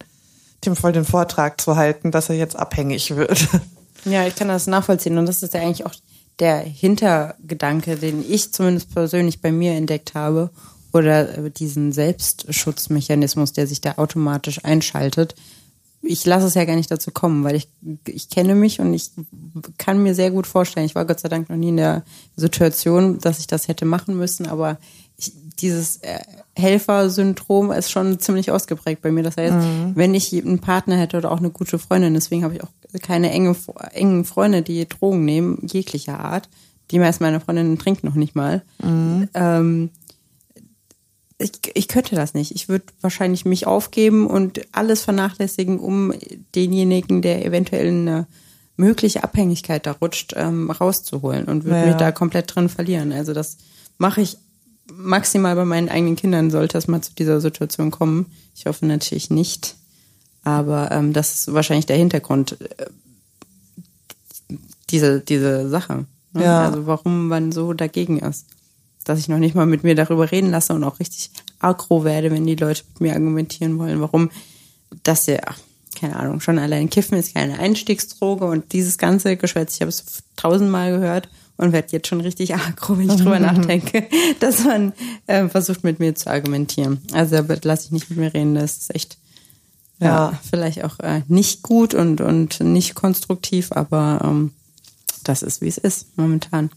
dem voll den Vortrag zu halten, dass er jetzt abhängig wird. Ja, ich kann das nachvollziehen und das ist ja eigentlich auch der Hintergedanke, den ich zumindest persönlich bei mir entdeckt habe oder äh, diesen Selbstschutzmechanismus, der sich da automatisch einschaltet. Ich lasse es ja gar nicht dazu kommen, weil ich, ich kenne mich und ich kann mir sehr gut vorstellen, ich war Gott sei Dank noch nie in der Situation, dass ich das hätte machen müssen, aber ich, dieses äh, Helfersyndrom ist schon ziemlich ausgeprägt bei mir. Das heißt, wenn ich einen Partner hätte oder auch eine gute Freundin, deswegen habe ich auch keine enge, engen Freunde, die Drogen nehmen, jeglicher Art. Die meisten meiner Freundinnen trinken noch nicht mal. Ähm, ich, ich könnte das nicht. Ich würde wahrscheinlich mich aufgeben und alles vernachlässigen, um denjenigen, der eventuell in eine mögliche Abhängigkeit da rutscht, ähm, rauszuholen und würde Ja. mich da komplett drin verlieren. Also das mache ich maximal bei meinen eigenen Kindern, sollte es mal zu dieser Situation kommen. Ich hoffe natürlich nicht. Aber ähm, das ist wahrscheinlich der Hintergrund äh, diese, diese Sache. Ne? Ja. Also warum man so dagegen ist. Dass ich noch nicht mal mit mir darüber reden lasse und auch richtig aggro werde, wenn die Leute mit mir argumentieren wollen, warum das ja, keine Ahnung, schon allein Kiffen ist keine Einstiegsdroge und dieses ganze Geschwätz, ich habe es tausendmal gehört und werde jetzt schon richtig aggro, wenn ich drüber nachdenke, dass man äh, versucht, mit mir zu argumentieren. Also da lasse ich nicht mit mir reden, das ist echt ja, ja vielleicht auch äh, nicht gut und, und nicht konstruktiv, aber ähm, das ist, wie es ist momentan.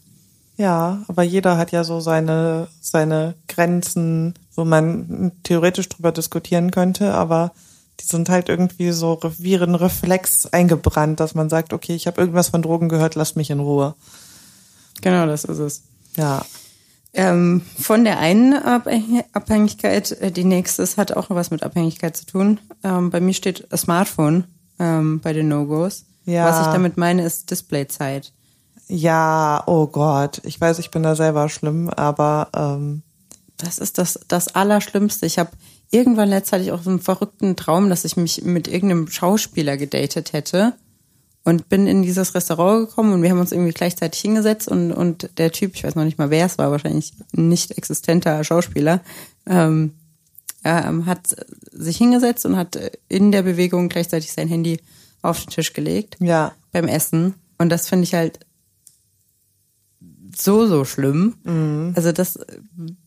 Ja, aber jeder hat ja so seine, seine Grenzen, wo man theoretisch drüber diskutieren könnte, aber die sind halt irgendwie so wie ein Reflex eingebrannt, dass man sagt, okay, ich habe irgendwas von Drogen gehört, lasst mich in Ruhe. Genau, das ist es. Ja. Ähm, von der einen Abhängigkeit, äh, die nächste hat auch was mit Abhängigkeit zu tun. Ähm, bei mir steht Smartphone ähm, bei den No-Gos. Ja. Was ich damit meine, ist Displayzeit. Ja, oh Gott. Ich weiß, ich bin da selber schlimm, aber ähm das ist das, das Allerschlimmste. Ich habe irgendwann letzt hatte ich auch so einen verrückten Traum, dass ich mich mit irgendeinem Schauspieler gedatet hätte und bin in dieses Restaurant gekommen und wir haben uns irgendwie gleichzeitig hingesetzt und, und der Typ, ich weiß noch nicht mal wer es war, wahrscheinlich nicht existenter Schauspieler, ähm, ähm, hat sich hingesetzt und hat in der Bewegung gleichzeitig sein Handy auf den Tisch gelegt. Ja. Beim Essen. Und das finde ich halt so, so schlimm. Mhm. Also das,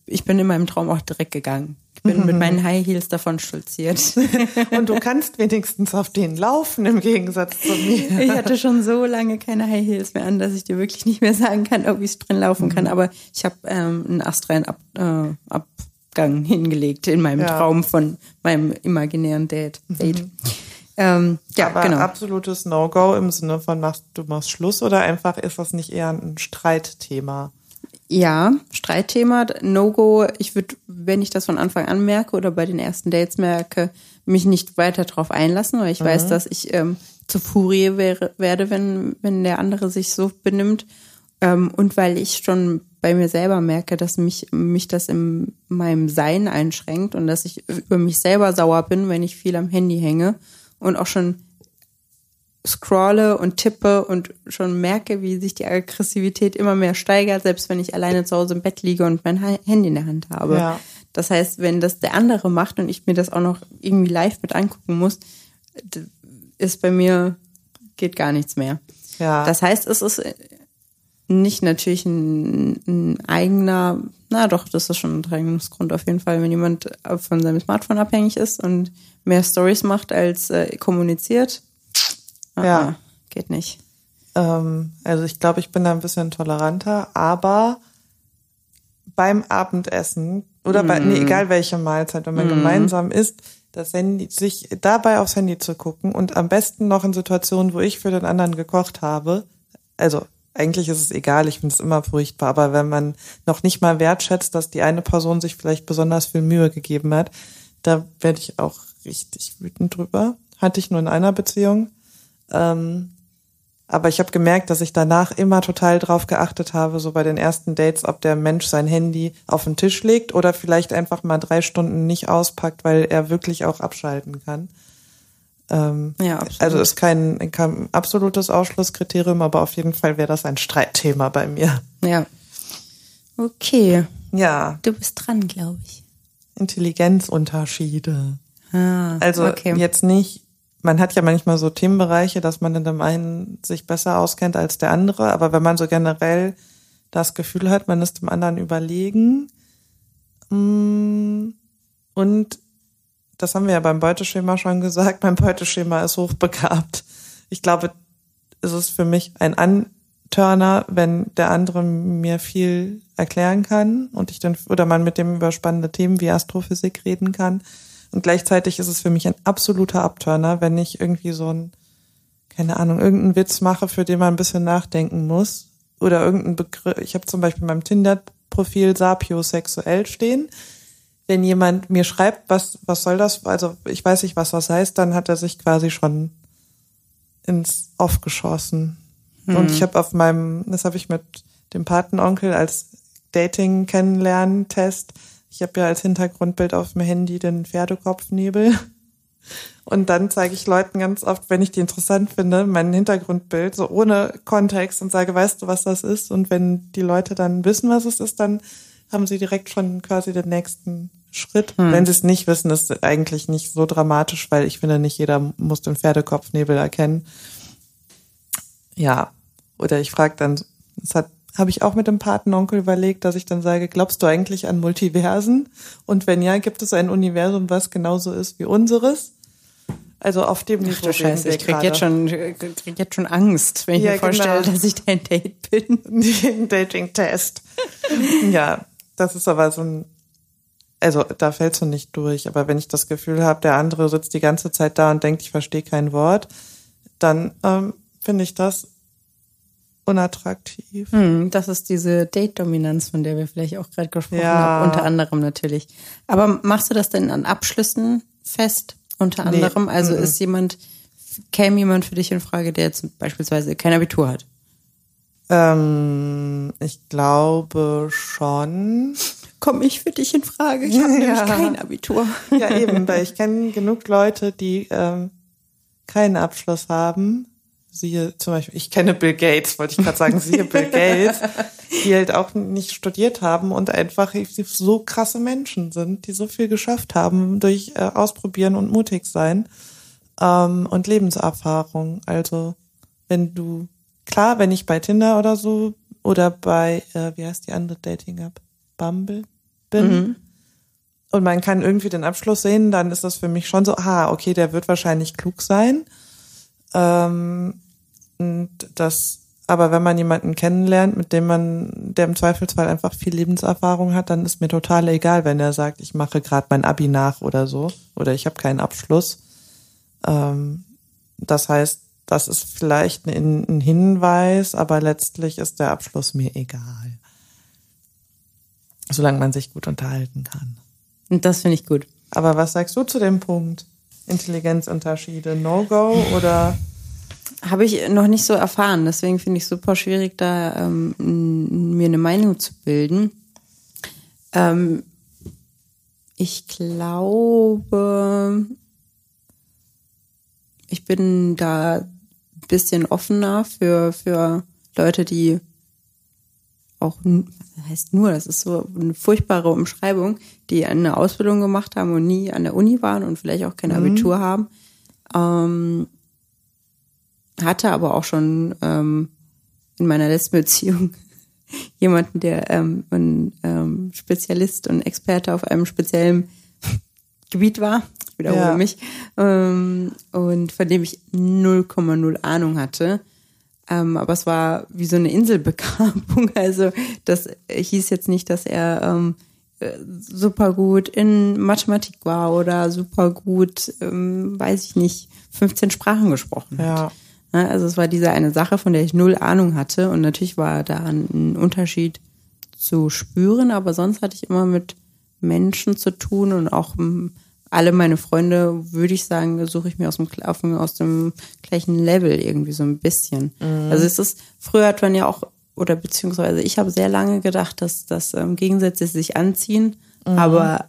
ich bin in meinem Traum auch direkt gegangen. Ich bin mhm. mit meinen High Heels davon stolziert. Und du kannst wenigstens auf denen laufen im Gegensatz zu mir. Ich hatte schon so lange keine High Heels mehr an, dass ich dir wirklich nicht mehr sagen kann, ob ich drin laufen mhm. kann. Aber ich habe ähm, einen astreinen Ab, äh, Abgang hingelegt in meinem ja. Traum von meinem imaginären Date. Date. Ähm, ja, Aber genau. absolutes No-Go im Sinne von machst du machst Schluss oder einfach ist das nicht eher ein Streitthema? Ja, Streitthema, No-Go. Ich würde, wenn ich das von Anfang an merke oder bei den ersten Dates merke, mich nicht weiter darauf einlassen, weil ich mhm. weiß, dass ich ähm, zu Furie wäre, werde, wenn, wenn der andere sich so benimmt. Ähm, und weil ich schon bei mir selber merke, dass mich, mich das in meinem Sein einschränkt und dass ich über mich selber sauer bin, wenn ich viel am Handy hänge und auch schon scrolle und tippe und schon merke, wie sich die Aggressivität immer mehr steigert, selbst wenn ich alleine zu Hause im Bett liege und mein Handy in der Hand habe. Ja. Das heißt, wenn das der andere macht und ich mir das auch noch irgendwie live mit angucken muss, ist bei mir geht gar nichts mehr. Ja. Das heißt, es ist nicht natürlich ein, ein eigener, na doch, das ist schon ein Trennungsgrund auf jeden Fall, wenn jemand von seinem Smartphone abhängig ist und mehr Stories macht als äh, kommuniziert. Ah, ja. Geht nicht. Ähm, also ich glaube, ich bin da ein bisschen toleranter, aber beim Abendessen oder bei, nee, mm. egal welche Mahlzeit, wenn man mm. gemeinsam isst, das Handy, sich dabei aufs Handy zu gucken und am besten noch in Situationen, wo ich für den anderen gekocht habe, also eigentlich ist es egal, ich finde es immer furchtbar, aber wenn man noch nicht mal wertschätzt, dass die eine Person sich vielleicht besonders viel Mühe gegeben hat, da werde ich auch richtig wütend drüber. Hatte ich nur in einer Beziehung. Ähm, aber ich habe gemerkt, dass ich danach immer total drauf geachtet habe, so bei den ersten Dates, ob der Mensch sein Handy auf den Tisch legt oder vielleicht einfach mal drei Stunden nicht auspackt, weil er wirklich auch abschalten kann. Ähm, ja, absolut. Also ist kein, kein absolutes Ausschlusskriterium, aber auf jeden Fall wäre das ein Streitthema bei mir. Ja. Okay. Ja. Du bist dran, glaube ich. Intelligenzunterschiede. Ah, also okay. jetzt nicht, man hat ja manchmal so Themenbereiche, dass man in dem einen sich besser auskennt als der andere, aber wenn man so generell das Gefühl hat, man ist dem anderen überlegen mm, und das haben wir ja beim Beuteschema schon gesagt, mein Beuteschema ist hochbegabt. Ich glaube, es ist für mich ein Anturner, wenn der andere mir viel erklären kann und ich dann oder man mit dem über spannende Themen wie Astrophysik reden kann. Und gleichzeitig ist es für mich ein absoluter Abturner, wenn ich irgendwie so ein, keine Ahnung, irgendeinen Witz mache, für den man ein bisschen nachdenken muss. Oder irgendeinen Begriff. Ich habe zum Beispiel beim Tinder-Profil sapiosexuell stehen. Wenn jemand mir schreibt, was, was soll das, also ich weiß nicht, was das heißt, dann hat er sich quasi schon ins Off geschossen. Hm. Und ich habe auf meinem, das habe ich mit dem Patenonkel als Dating-Kennenlernen-Test ich habe ja als Hintergrundbild auf dem Handy den Pferdekopfnebel. Und dann zeige ich Leuten ganz oft, wenn ich die interessant finde, mein Hintergrundbild so ohne Kontext und sage, weißt du, was das ist? Und wenn die Leute dann wissen, was es ist, dann haben sie direkt schon quasi den nächsten Schritt. Hm. Wenn sie es nicht wissen, ist es eigentlich nicht so dramatisch, weil ich finde, nicht jeder muss den Pferdekopfnebel erkennen. Ja. Oder ich frage dann, es hat habe ich auch mit dem Patenonkel überlegt, dass ich dann sage, glaubst du eigentlich an Multiversen? Und wenn ja, gibt es ein Universum, was genauso ist wie unseres? Also auf dem Niveau. Ach du Scheiße, ich krieg jetzt schon, krieg jetzt schon Angst, wenn ich ja, mir vorstelle, genau. dass ich dein Date bin. Ein Dating-Test. ja, das ist aber so ein, also da fällst du nicht durch. Aber wenn ich das Gefühl habe, der andere sitzt die ganze Zeit da und denkt, ich verstehe kein Wort, dann ähm, finde ich das unattraktiv. Hm, das ist diese Date-Dominanz, von der wir vielleicht auch gerade gesprochen ja. haben, unter anderem natürlich. Aber machst du das denn an Abschlüssen fest? Unter anderem, nee. also ist jemand, käme jemand für dich in Frage, der jetzt beispielsweise kein Abitur hat? Ähm, ich glaube schon. Komme ich für dich in Frage? Ich habe ja. nämlich kein Abitur. Ja, eben, weil ich kenne genug Leute, die ähm, keinen Abschluss haben siehe zum Beispiel, ich kenne Bill Gates, wollte ich gerade sagen, siehe Bill Gates, die halt auch nicht studiert haben und einfach so krasse Menschen sind, die so viel geschafft haben durch äh, Ausprobieren und mutig sein ähm, und Lebenserfahrung. Also wenn du, klar, wenn ich bei Tinder oder so oder bei, äh, wie heißt die andere Dating-App, Bumble bin, mhm. und man kann irgendwie den Abschluss sehen, dann ist das für mich schon so, ah, okay, der wird wahrscheinlich klug sein. Ähm, und das, aber wenn man jemanden kennenlernt, mit dem man, der im Zweifelsfall einfach viel Lebenserfahrung hat, dann ist mir total egal, wenn er sagt, ich mache gerade mein Abi nach oder so, oder ich habe keinen Abschluss. Ähm, das heißt, das ist vielleicht ein, ein Hinweis, aber letztlich ist der Abschluss mir egal. Solange man sich gut unterhalten kann. Und das finde ich gut. Aber was sagst du zu dem Punkt? Intelligenzunterschiede, No-Go oder? Habe ich noch nicht so erfahren. Deswegen finde ich es super schwierig, da ähm, mir eine Meinung zu bilden. Ähm, ich glaube, ich bin da bisschen offener für, für Leute, die auch, heißt nur, das ist so eine furchtbare Umschreibung, die eine Ausbildung gemacht haben und nie an der Uni waren und vielleicht auch kein mhm. Abitur mhm. haben. Ähm, hatte aber auch schon ähm, in meiner letzten Beziehung jemanden, der ähm, ein ähm, Spezialist und Experte auf einem speziellen Gebiet war. Wiederhole ja. mich. Ähm, und von dem ich 0,0 Ahnung hatte. Ähm, aber es war wie so eine Inselbegabung. Also das hieß jetzt nicht, dass er ähm, äh, super gut in Mathematik war oder super gut, ähm, weiß ich nicht, 15 Sprachen gesprochen hat. Ja. Ne, also es war diese eine Sache, von der ich null Ahnung hatte und natürlich war da ein Unterschied zu spüren, aber sonst hatte ich immer mit Menschen zu tun und auch alle meine Freunde, würde ich sagen, suche ich mir aus dem, aus dem gleichen Level irgendwie so ein bisschen. Mhm. Also es ist, früher hat man ja auch, oder beziehungsweise ich habe sehr lange gedacht, dass, dass ähm, Gegensätze sich anziehen, mhm. aber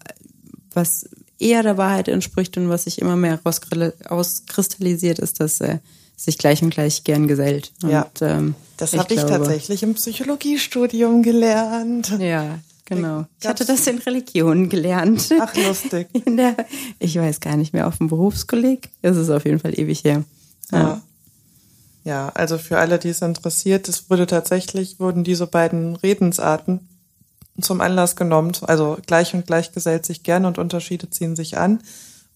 was eher der Wahrheit entspricht und was sich immer mehr rauskristallisiert, ist, dass äh, sich gleich und gleich gern gesellt. Und, ja, ähm, das habe ich, tatsächlich im Psychologiestudium gelernt. Ja, Genau. Ich hatte das in Religion gelernt. Ach, lustig. Der, ich weiß gar nicht mehr, auf dem Berufskolleg. Das ist auf jeden Fall ewig her. Ja. ja. Ja, also für alle, die es interessiert, es wurde tatsächlich, wurden diese beiden Redensarten zum Anlass genommen, also gleich und gleich gesellt sich gern und Unterschiede ziehen sich an,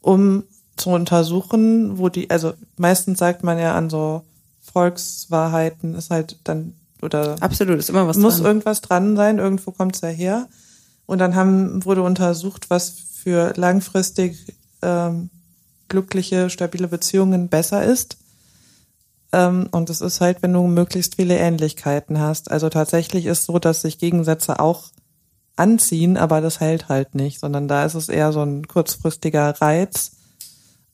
um zu untersuchen, wo die, also meistens sagt man ja an so Volkswahrheiten ist halt dann oder absolut ist immer was muss dran. irgendwas dran sein, irgendwo kommt es ja her. Und dann haben wurde untersucht, was für langfristig ähm, glückliche, stabile Beziehungen besser ist. Ähm, und es ist halt, wenn du möglichst viele Ähnlichkeiten hast. Also tatsächlich ist so, dass sich Gegensätze auch anziehen, aber das hält halt nicht, sondern da ist es eher so ein kurzfristiger Reiz.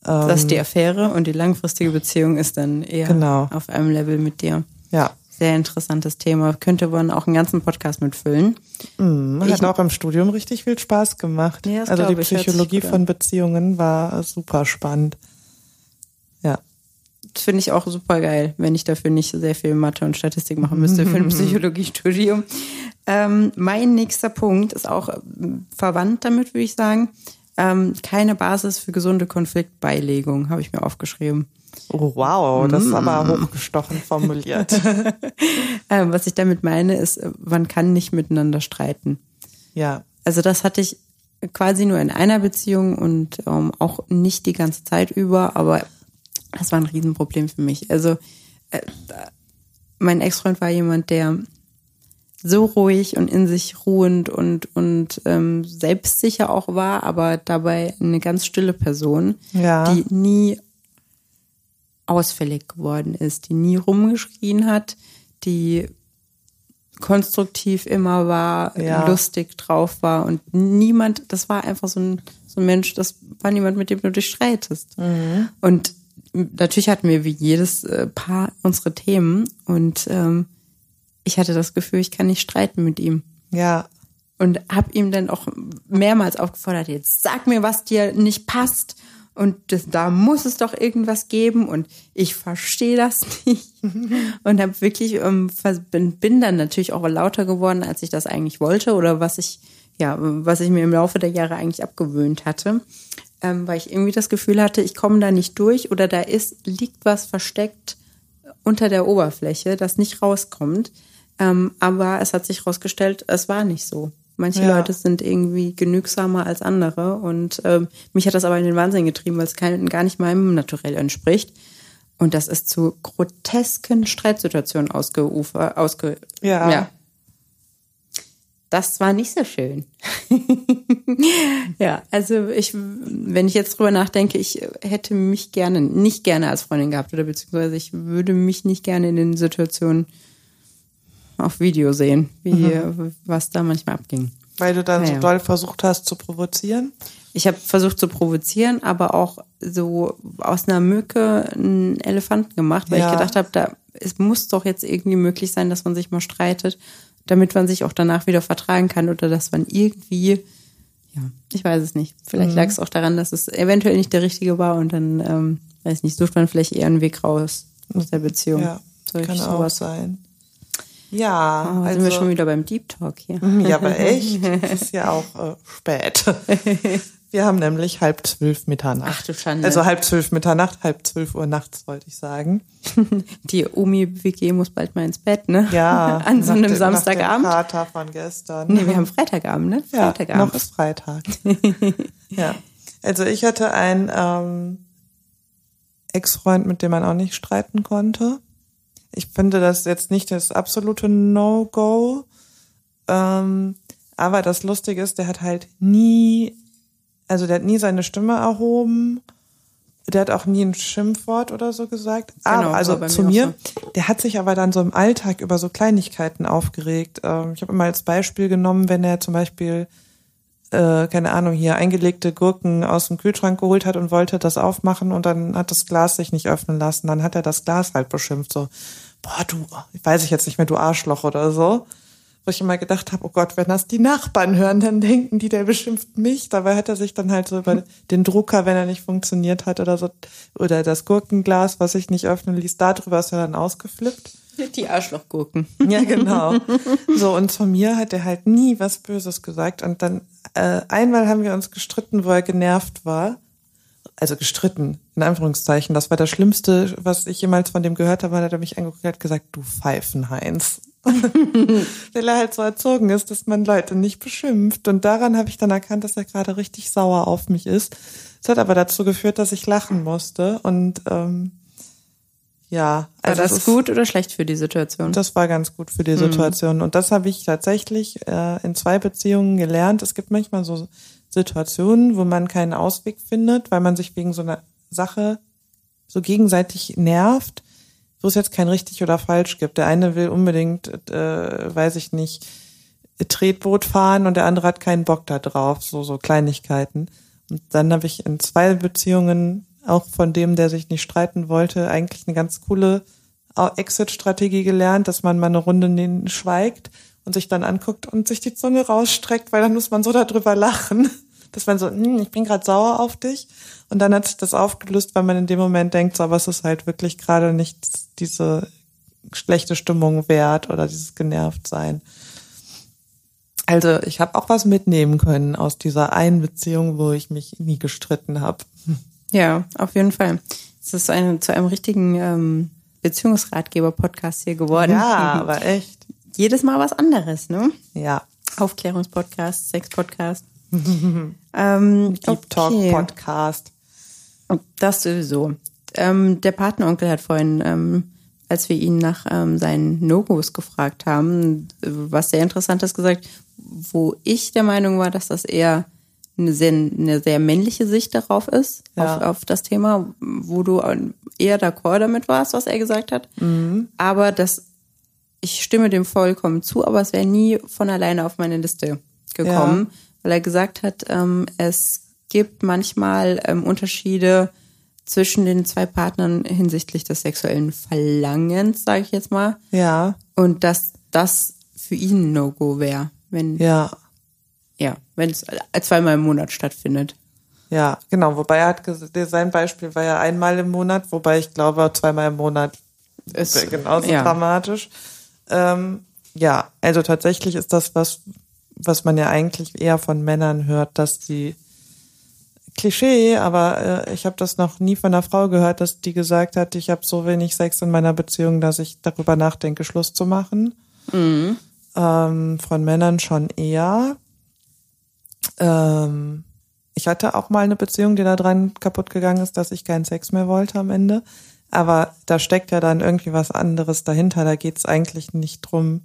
Das ist die ähm, Affäre und die langfristige Beziehung ist dann eher genau. auf einem Level mit dir. Ja sehr interessantes Thema. Könnte man auch einen ganzen Podcast mitfüllen. Mm, hat ich, auch im Studium richtig viel Spaß gemacht. Ja, also die Psychologie von Beziehungen war super spannend. Ja. Das finde ich auch super geil, wenn ich dafür nicht sehr viel Mathe und Statistik machen müsste für ein Psychologiestudium. Ähm, mein nächster Punkt ist auch verwandt damit, würde ich sagen. Ähm, keine Basis für gesunde Konfliktbeilegung, habe ich mir aufgeschrieben. Oh, wow, das ist aber hochgestochen formuliert. ähm, was ich damit meine, ist, man kann nicht miteinander streiten. Ja. Also das hatte ich quasi nur in einer Beziehung und ähm, auch nicht die ganze Zeit über, aber das war ein Riesenproblem für mich. Also äh, mein Ex-Freund war jemand, der so ruhig und in sich ruhend und und ähm, selbstsicher auch war, aber dabei eine ganz stille Person, Ja. die nie ausfällig geworden ist, die nie rumgeschrien hat, die konstruktiv immer war, Ja. lustig drauf war und niemand, das war einfach so ein, so ein Mensch, das war niemand, mit dem du dich streitest. Und natürlich hatten wir wie jedes äh, Paar unsere Themen und ähm, ich hatte das Gefühl, ich kann nicht streiten mit ihm. Ja. Und habe ihm dann auch mehrmals aufgefordert, jetzt sag mir, was dir nicht passt. Und das, da muss es doch irgendwas geben und ich verstehe das nicht. und habe wirklich ähm, bin, bin dann natürlich auch lauter geworden, als ich das eigentlich wollte oder was ich ja was ich mir im Laufe der Jahre eigentlich abgewöhnt hatte, ähm, weil ich irgendwie das Gefühl hatte, ich komme da nicht durch oder da ist liegt was versteckt unter der Oberfläche, das nicht rauskommt. Ähm, aber es hat sich herausgestellt, es war nicht so. Manche Ja. Leute sind irgendwie genügsamer als andere und ähm, mich hat das aber in den Wahnsinn getrieben, weil es kein, gar nicht meinem Naturell entspricht. Und das ist zu grotesken Streitsituationen ausgeufer, ausge, Ja. ja. Das war nicht so schön. ja, also ich, wenn ich jetzt drüber nachdenke, ich hätte mich gerne, nicht gerne als Freundin gehabt oder beziehungsweise ich würde mich nicht gerne in den Situationen auf Video sehen, wie, was da manchmal abging. Weil du dann Ja, so doll versucht hast zu provozieren. Ich habe versucht zu provozieren, aber auch so aus einer Mücke einen Elefanten gemacht, weil Ja. ich gedacht habe, da es muss doch jetzt irgendwie möglich sein, dass man sich mal streitet, damit man sich auch danach wieder vertragen kann oder dass man irgendwie, ja, ich weiß es nicht. Mhm. Vielleicht lag es auch daran, dass es eventuell nicht der richtige war und dann, ähm, weiß nicht, sucht man vielleicht eher einen Weg raus aus der Beziehung. Ja, Solch kann auch sein. Ja, Oh, also, sind wir schon wieder beim Deep Talk hier. ja, aber echt, es ist ja auch äh, spät. Wir haben nämlich halb zwölf Mitternacht. Ach du Schande. Also halb zwölf Mitternacht, halb zwölf Uhr nachts, wollte ich sagen. Die Omi-WG muss bald mal ins Bett, ne? Ja. An so einem dem- Samstagabend. Nach dem Kater von gestern. Nee, wir haben Freitagabend, ne? Ja, Freitagabend. noch ist Freitag. ja. Also ich hatte einen ähm, Ex-Freund, mit dem man auch nicht streiten konnte. Ich finde das jetzt nicht das absolute No-Go. Ähm, aber das Lustige ist, der hat halt nie, also der hat nie seine Stimme erhoben. Der hat auch nie ein Schimpfwort oder so gesagt. Genau, aber, also zu mir auch der hat sich aber dann so im Alltag über so Kleinigkeiten aufgeregt. Ähm, ich habe immer als Beispiel genommen, wenn er zum Beispiel äh, keine Ahnung, hier eingelegte Gurken aus dem Kühlschrank geholt hat und wollte das aufmachen und dann hat das Glas sich nicht öffnen lassen. Dann hat er das Glas halt beschimpft, so, boah, du, weiß ich jetzt nicht mehr, du Arschloch oder so. Wo ich immer gedacht habe, oh Gott, wenn das die Nachbarn hören, dann denken die, der beschimpft mich. Dabei hat er sich dann halt so über den Drucker, wenn er nicht funktioniert hat oder so, oder das Gurkenglas, was sich nicht öffnen ließ, darüber ist er dann ausgeflippt. Die Arschlochgurken. Ja, genau. So, und von mir hat er halt nie was Böses gesagt. Und dann äh, einmal haben wir uns gestritten, wo er genervt war. Also gestritten, in Anführungszeichen. Das war das Schlimmste, was ich jemals von dem gehört habe. Hat er mich angeguckt und hat gesagt, du Pfeifenheinz. Weil er halt so erzogen ist, dass man Leute nicht beschimpft. Und daran habe ich dann erkannt, dass er gerade richtig sauer auf mich ist. Es hat aber dazu geführt, dass ich lachen musste. Und ähm, ja, War also es das ist- gut oder schlecht für die Situation? das war ganz gut für die Situation. Und das habe ich tatsächlich äh, in zwei Beziehungen gelernt. Es gibt manchmal so Situationen, wo man keinen Ausweg findet, weil man sich wegen so einer Sache so gegenseitig nervt, wo es jetzt kein richtig oder falsch gibt. Der eine will unbedingt, äh, weiß ich nicht, Tretboot fahren und der andere hat keinen Bock da drauf, so so Kleinigkeiten. Und dann habe ich in zwei Beziehungen auch von dem, der sich nicht streiten wollte, eigentlich eine ganz coole Exit-Strategie gelernt, dass man mal eine Runde schweigt und sich dann anguckt und sich die Zunge rausstreckt, weil dann muss man so darüber lachen, dass man so, hm, ich bin gerade sauer auf dich. Und dann hat sich das aufgelöst, weil man in dem Moment denkt, so, aber es ist halt wirklich gerade nicht diese schlechte Stimmung wert oder dieses genervt sein. Also ich habe auch was mitnehmen können aus dieser einen Beziehung, wo ich mich nie gestritten habe. Ja, auf jeden Fall. Es ist ein, zu einem richtigen ähm, Beziehungsratgeber-Podcast hier geworden. Ja, aber echt. Jedes Mal was anderes, ne? Ja. Aufklärungspodcast, Sex-Podcast. ähm, Deep okay. Podcast. Das sowieso. Ähm, der Patenonkel hat vorhin, ähm, als wir ihn nach ähm, seinen No-Gos gefragt haben, äh, was sehr Interessantes gesagt, wo ich der Meinung war, dass das eher eine sehr, eine sehr männliche Sicht darauf ist, Ja. auf, auf das Thema, wo du eher d'accord damit warst, was er gesagt hat. Aber das, ich stimme dem vollkommen zu, aber es wäre nie von alleine auf meine Liste gekommen, weil er gesagt hat, ähm, es gibt manchmal ähm, Unterschiede zwischen den zwei Partnern hinsichtlich des sexuellen Verlangens, sage ich jetzt mal, Ja, und dass das für ihn ein No-Go wäre, wenn ja, ja, wenn es zweimal im Monat stattfindet. ja, genau. Wobei er hat gesagt, sein Beispiel war ja einmal im Monat, wobei ich glaube, zweimal im Monat Ist genauso ja. dramatisch. Ähm, ja, also tatsächlich ist das was, was man ja eigentlich eher von Männern hört, dass die Klischee, aber äh, ich habe das noch nie von einer Frau gehört, dass die gesagt hat, ich habe so wenig Sex in meiner Beziehung, dass ich darüber nachdenke, Schluss zu machen. Ähm, von Männern schon eher. Ähm, ich hatte auch mal eine Beziehung, die da dran kaputt gegangen ist, dass ich keinen Sex mehr wollte am Ende. Aber da steckt ja dann irgendwie was anderes dahinter. Da geht es eigentlich nicht drum,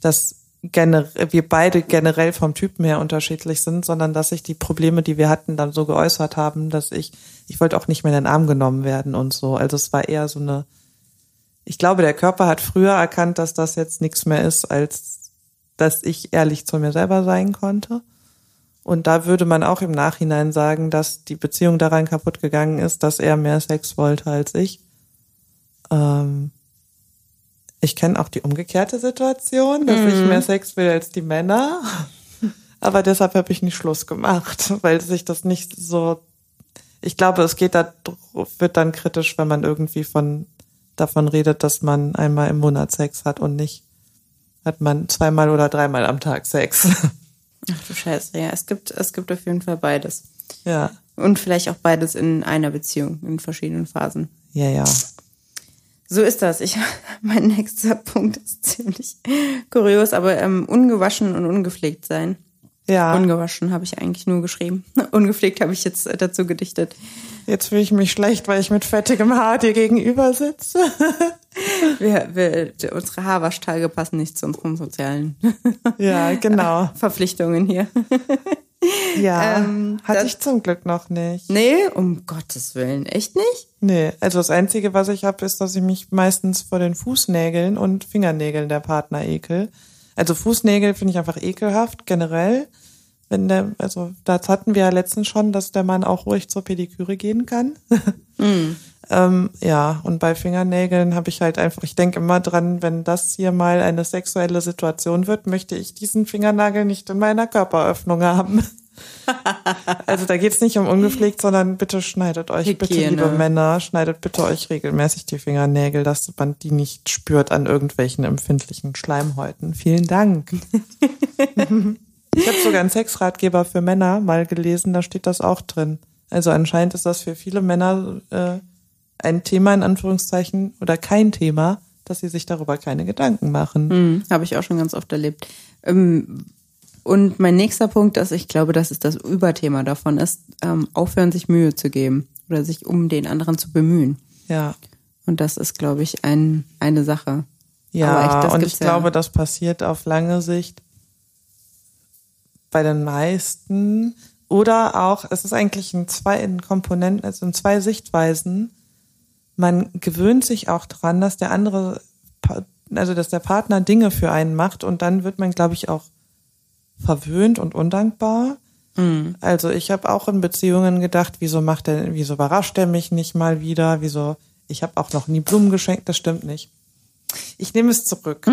dass wir beide generell vom Typen her unterschiedlich sind, sondern dass sich die Probleme, die wir hatten, dann so geäußert haben, dass ich, ich wollte auch nicht mehr in den Arm genommen werden und so. Also es war eher so eine, ich glaube, der Körper hat früher erkannt, dass das jetzt nichts mehr ist, als dass ich ehrlich zu mir selber sein konnte. Und da würde man auch im Nachhinein sagen, dass die Beziehung daran kaputt gegangen ist, dass er mehr Sex wollte als ich. Ähm, ich kenne auch die umgekehrte Situation, dass ich mehr Sex will als die Männer. Aber deshalb habe ich nicht Schluss gemacht, weil sich das nicht so. Ich glaube, es geht da wird dann kritisch, wenn man irgendwie von davon redet, dass man einmal im Monat Sex hat und nicht hat man zweimal oder dreimal am Tag Sex. Ach du Scheiße, ja, es gibt, es gibt auf jeden Fall beides. ja, Und vielleicht auch beides in einer Beziehung, in verschiedenen Phasen. ja, ja. So ist das. Ich, mein nächster Punkt ist ziemlich kurios, aber ähm, ungewaschen und ungepflegt sein. Ja, Ungewaschen habe ich eigentlich nur geschrieben. Ungepflegt habe ich jetzt äh, dazu gedichtet. jetzt fühle ich mich schlecht, weil ich mit fettigem Haar dir gegenüber sitze. Wir, wir, unsere Haarwaschtage passen nicht zu unseren sozialen Ja, genau. Verpflichtungen hier. Ja, Ähm, hatte ich zum Glück noch nicht. Nee, um Gottes Willen. Echt nicht? Nee, also das Einzige, was ich habe, ist, dass ich mich meistens vor den Fußnägeln und Fingernägeln der Partner ekel. Also Fußnägel finde ich einfach ekelhaft, generell. Wenn der, also das hatten wir ja letztens schon, dass der Mann auch ruhig zur Pediküre gehen kann. ähm, ja, und bei Fingernägeln habe ich halt einfach, ich denke immer dran, wenn das hier mal eine sexuelle Situation wird, möchte ich diesen Fingernagel nicht in meiner Körperöffnung haben. Also da geht's nicht um ungepflegt, sondern bitte schneidet euch, bitte Hygiene. liebe Männer, schneidet bitte euch regelmäßig die Fingernägel, dass man die nicht spürt an irgendwelchen empfindlichen Schleimhäuten. Vielen Dank. ich habe sogar einen Sexratgeber für Männer mal gelesen, da steht das auch drin. Also anscheinend ist das für viele Männer äh, ein Thema in Anführungszeichen oder kein Thema, dass sie sich darüber keine Gedanken machen. Hm, habe ich auch schon ganz oft erlebt. Ähm, und mein nächster Punkt ist, ich glaube, dass es das Überthema davon ist, ähm, aufhören, sich Mühe zu geben oder sich um den anderen zu bemühen. Ja. Und das ist, glaube ich, ein, eine Sache. Ja, echt, und ich ja. glaube, das passiert auf lange Sicht bei den meisten. Oder auch, es ist eigentlich in zwei in Komponenten, also in zwei Sichtweisen. Man gewöhnt sich auch dran, dass der andere, also dass der Partner Dinge für einen macht und dann wird man, glaube ich, auch verwöhnt und undankbar. Also ich habe auch in Beziehungen gedacht, wieso macht er, wieso überrascht er mich nicht mal wieder? Wieso? Ich habe auch noch nie Blumen geschenkt, das stimmt nicht. Ich nehme es zurück.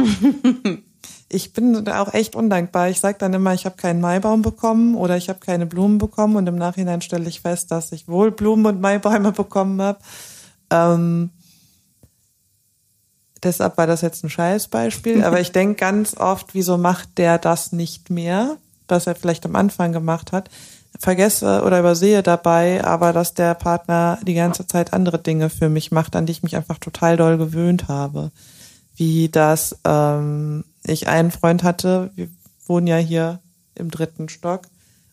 ich bin da auch echt undankbar. Ich sage dann immer, ich habe keinen Maibaum bekommen oder ich habe keine Blumen bekommen und im Nachhinein stelle ich fest, dass ich wohl Blumen und Maibäume bekommen habe. Ähm, deshalb war das jetzt ein Scheißbeispiel, aber ich denke ganz oft, wieso macht der das nicht mehr, was er vielleicht am Anfang gemacht hat. Vergesse oder übersehe dabei, aber dass der Partner die ganze Zeit andere Dinge für mich macht, an die ich mich einfach total doll gewöhnt habe. Wie dass ähm, ich einen Freund hatte, wir wohnen ja hier im dritten Stock,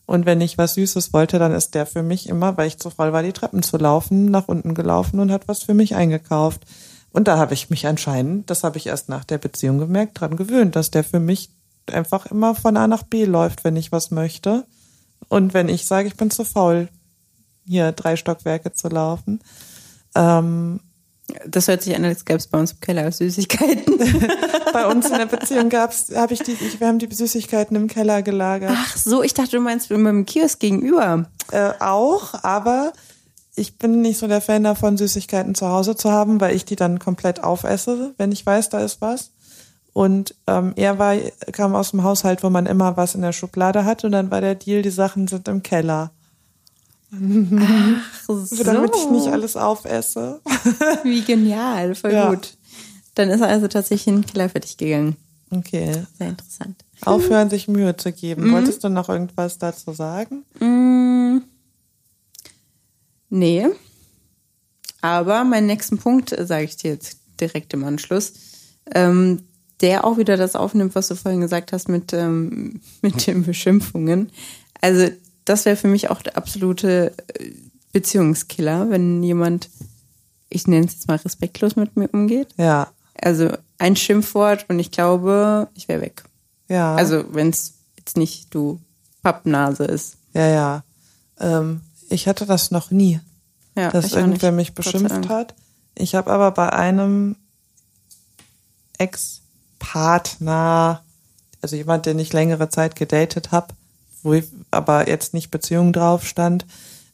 und wenn ich was Süßes wollte, dann ist der für mich immer, weil ich zu voll war, die Treppen zu laufen, nach unten gelaufen und hat was für mich eingekauft. Und da habe ich mich anscheinend, das habe ich erst nach der Beziehung gemerkt, dran gewöhnt, dass der für mich einfach immer von A nach B läuft, wenn ich was möchte. Und wenn ich sage, ich bin zu faul, hier drei Stockwerke zu laufen. Ähm, das hört sich an, als gäbe es bei uns im Keller Süßigkeiten. bei uns in der Beziehung gab's, habe ich die, ich, wir haben die Süßigkeiten im Keller gelagert. Ach so, ich dachte, du meinst mit dem Kiosk gegenüber. Äh, auch, aber ich bin nicht so der Fan davon, Süßigkeiten zu Hause zu haben, weil ich die dann komplett aufesse, wenn ich weiß, da ist was. Und ähm, er war, kam aus dem Haushalt, wo man immer was in der Schublade hat und dann war der Deal, die Sachen sind im Keller. Ach so. Damit ich nicht alles aufesse. Wie genial, voll Ja. gut. Dann ist er also tatsächlich in den Keller für dich gegangen. Okay. Sehr interessant. Aufhören, sich Mühe zu geben. Wolltest du noch irgendwas dazu sagen? Mm, nee. Aber meinen nächsten Punkt äh, sage ich dir jetzt direkt im Anschluss, ähm, der auch wieder das aufnimmt, was du vorhin gesagt hast mit, ähm, mit den Beschimpfungen. Also das wäre für mich auch der absolute äh, Beziehungskiller, wenn jemand, ich nenne es jetzt mal respektlos mit mir umgeht. Ja. Also ein Schimpfwort und ich glaube, ich wäre weg. Ja. Also wenn es jetzt nicht du Pappnase ist. Ja, ja. Ähm, ich hatte das noch nie, Ja, dass irgendwer mich beschimpft hat. Ich habe aber bei einem Ex-Partner, also jemand, den ich längere Zeit gedatet habe, wo ich aber jetzt nicht Beziehung drauf stand,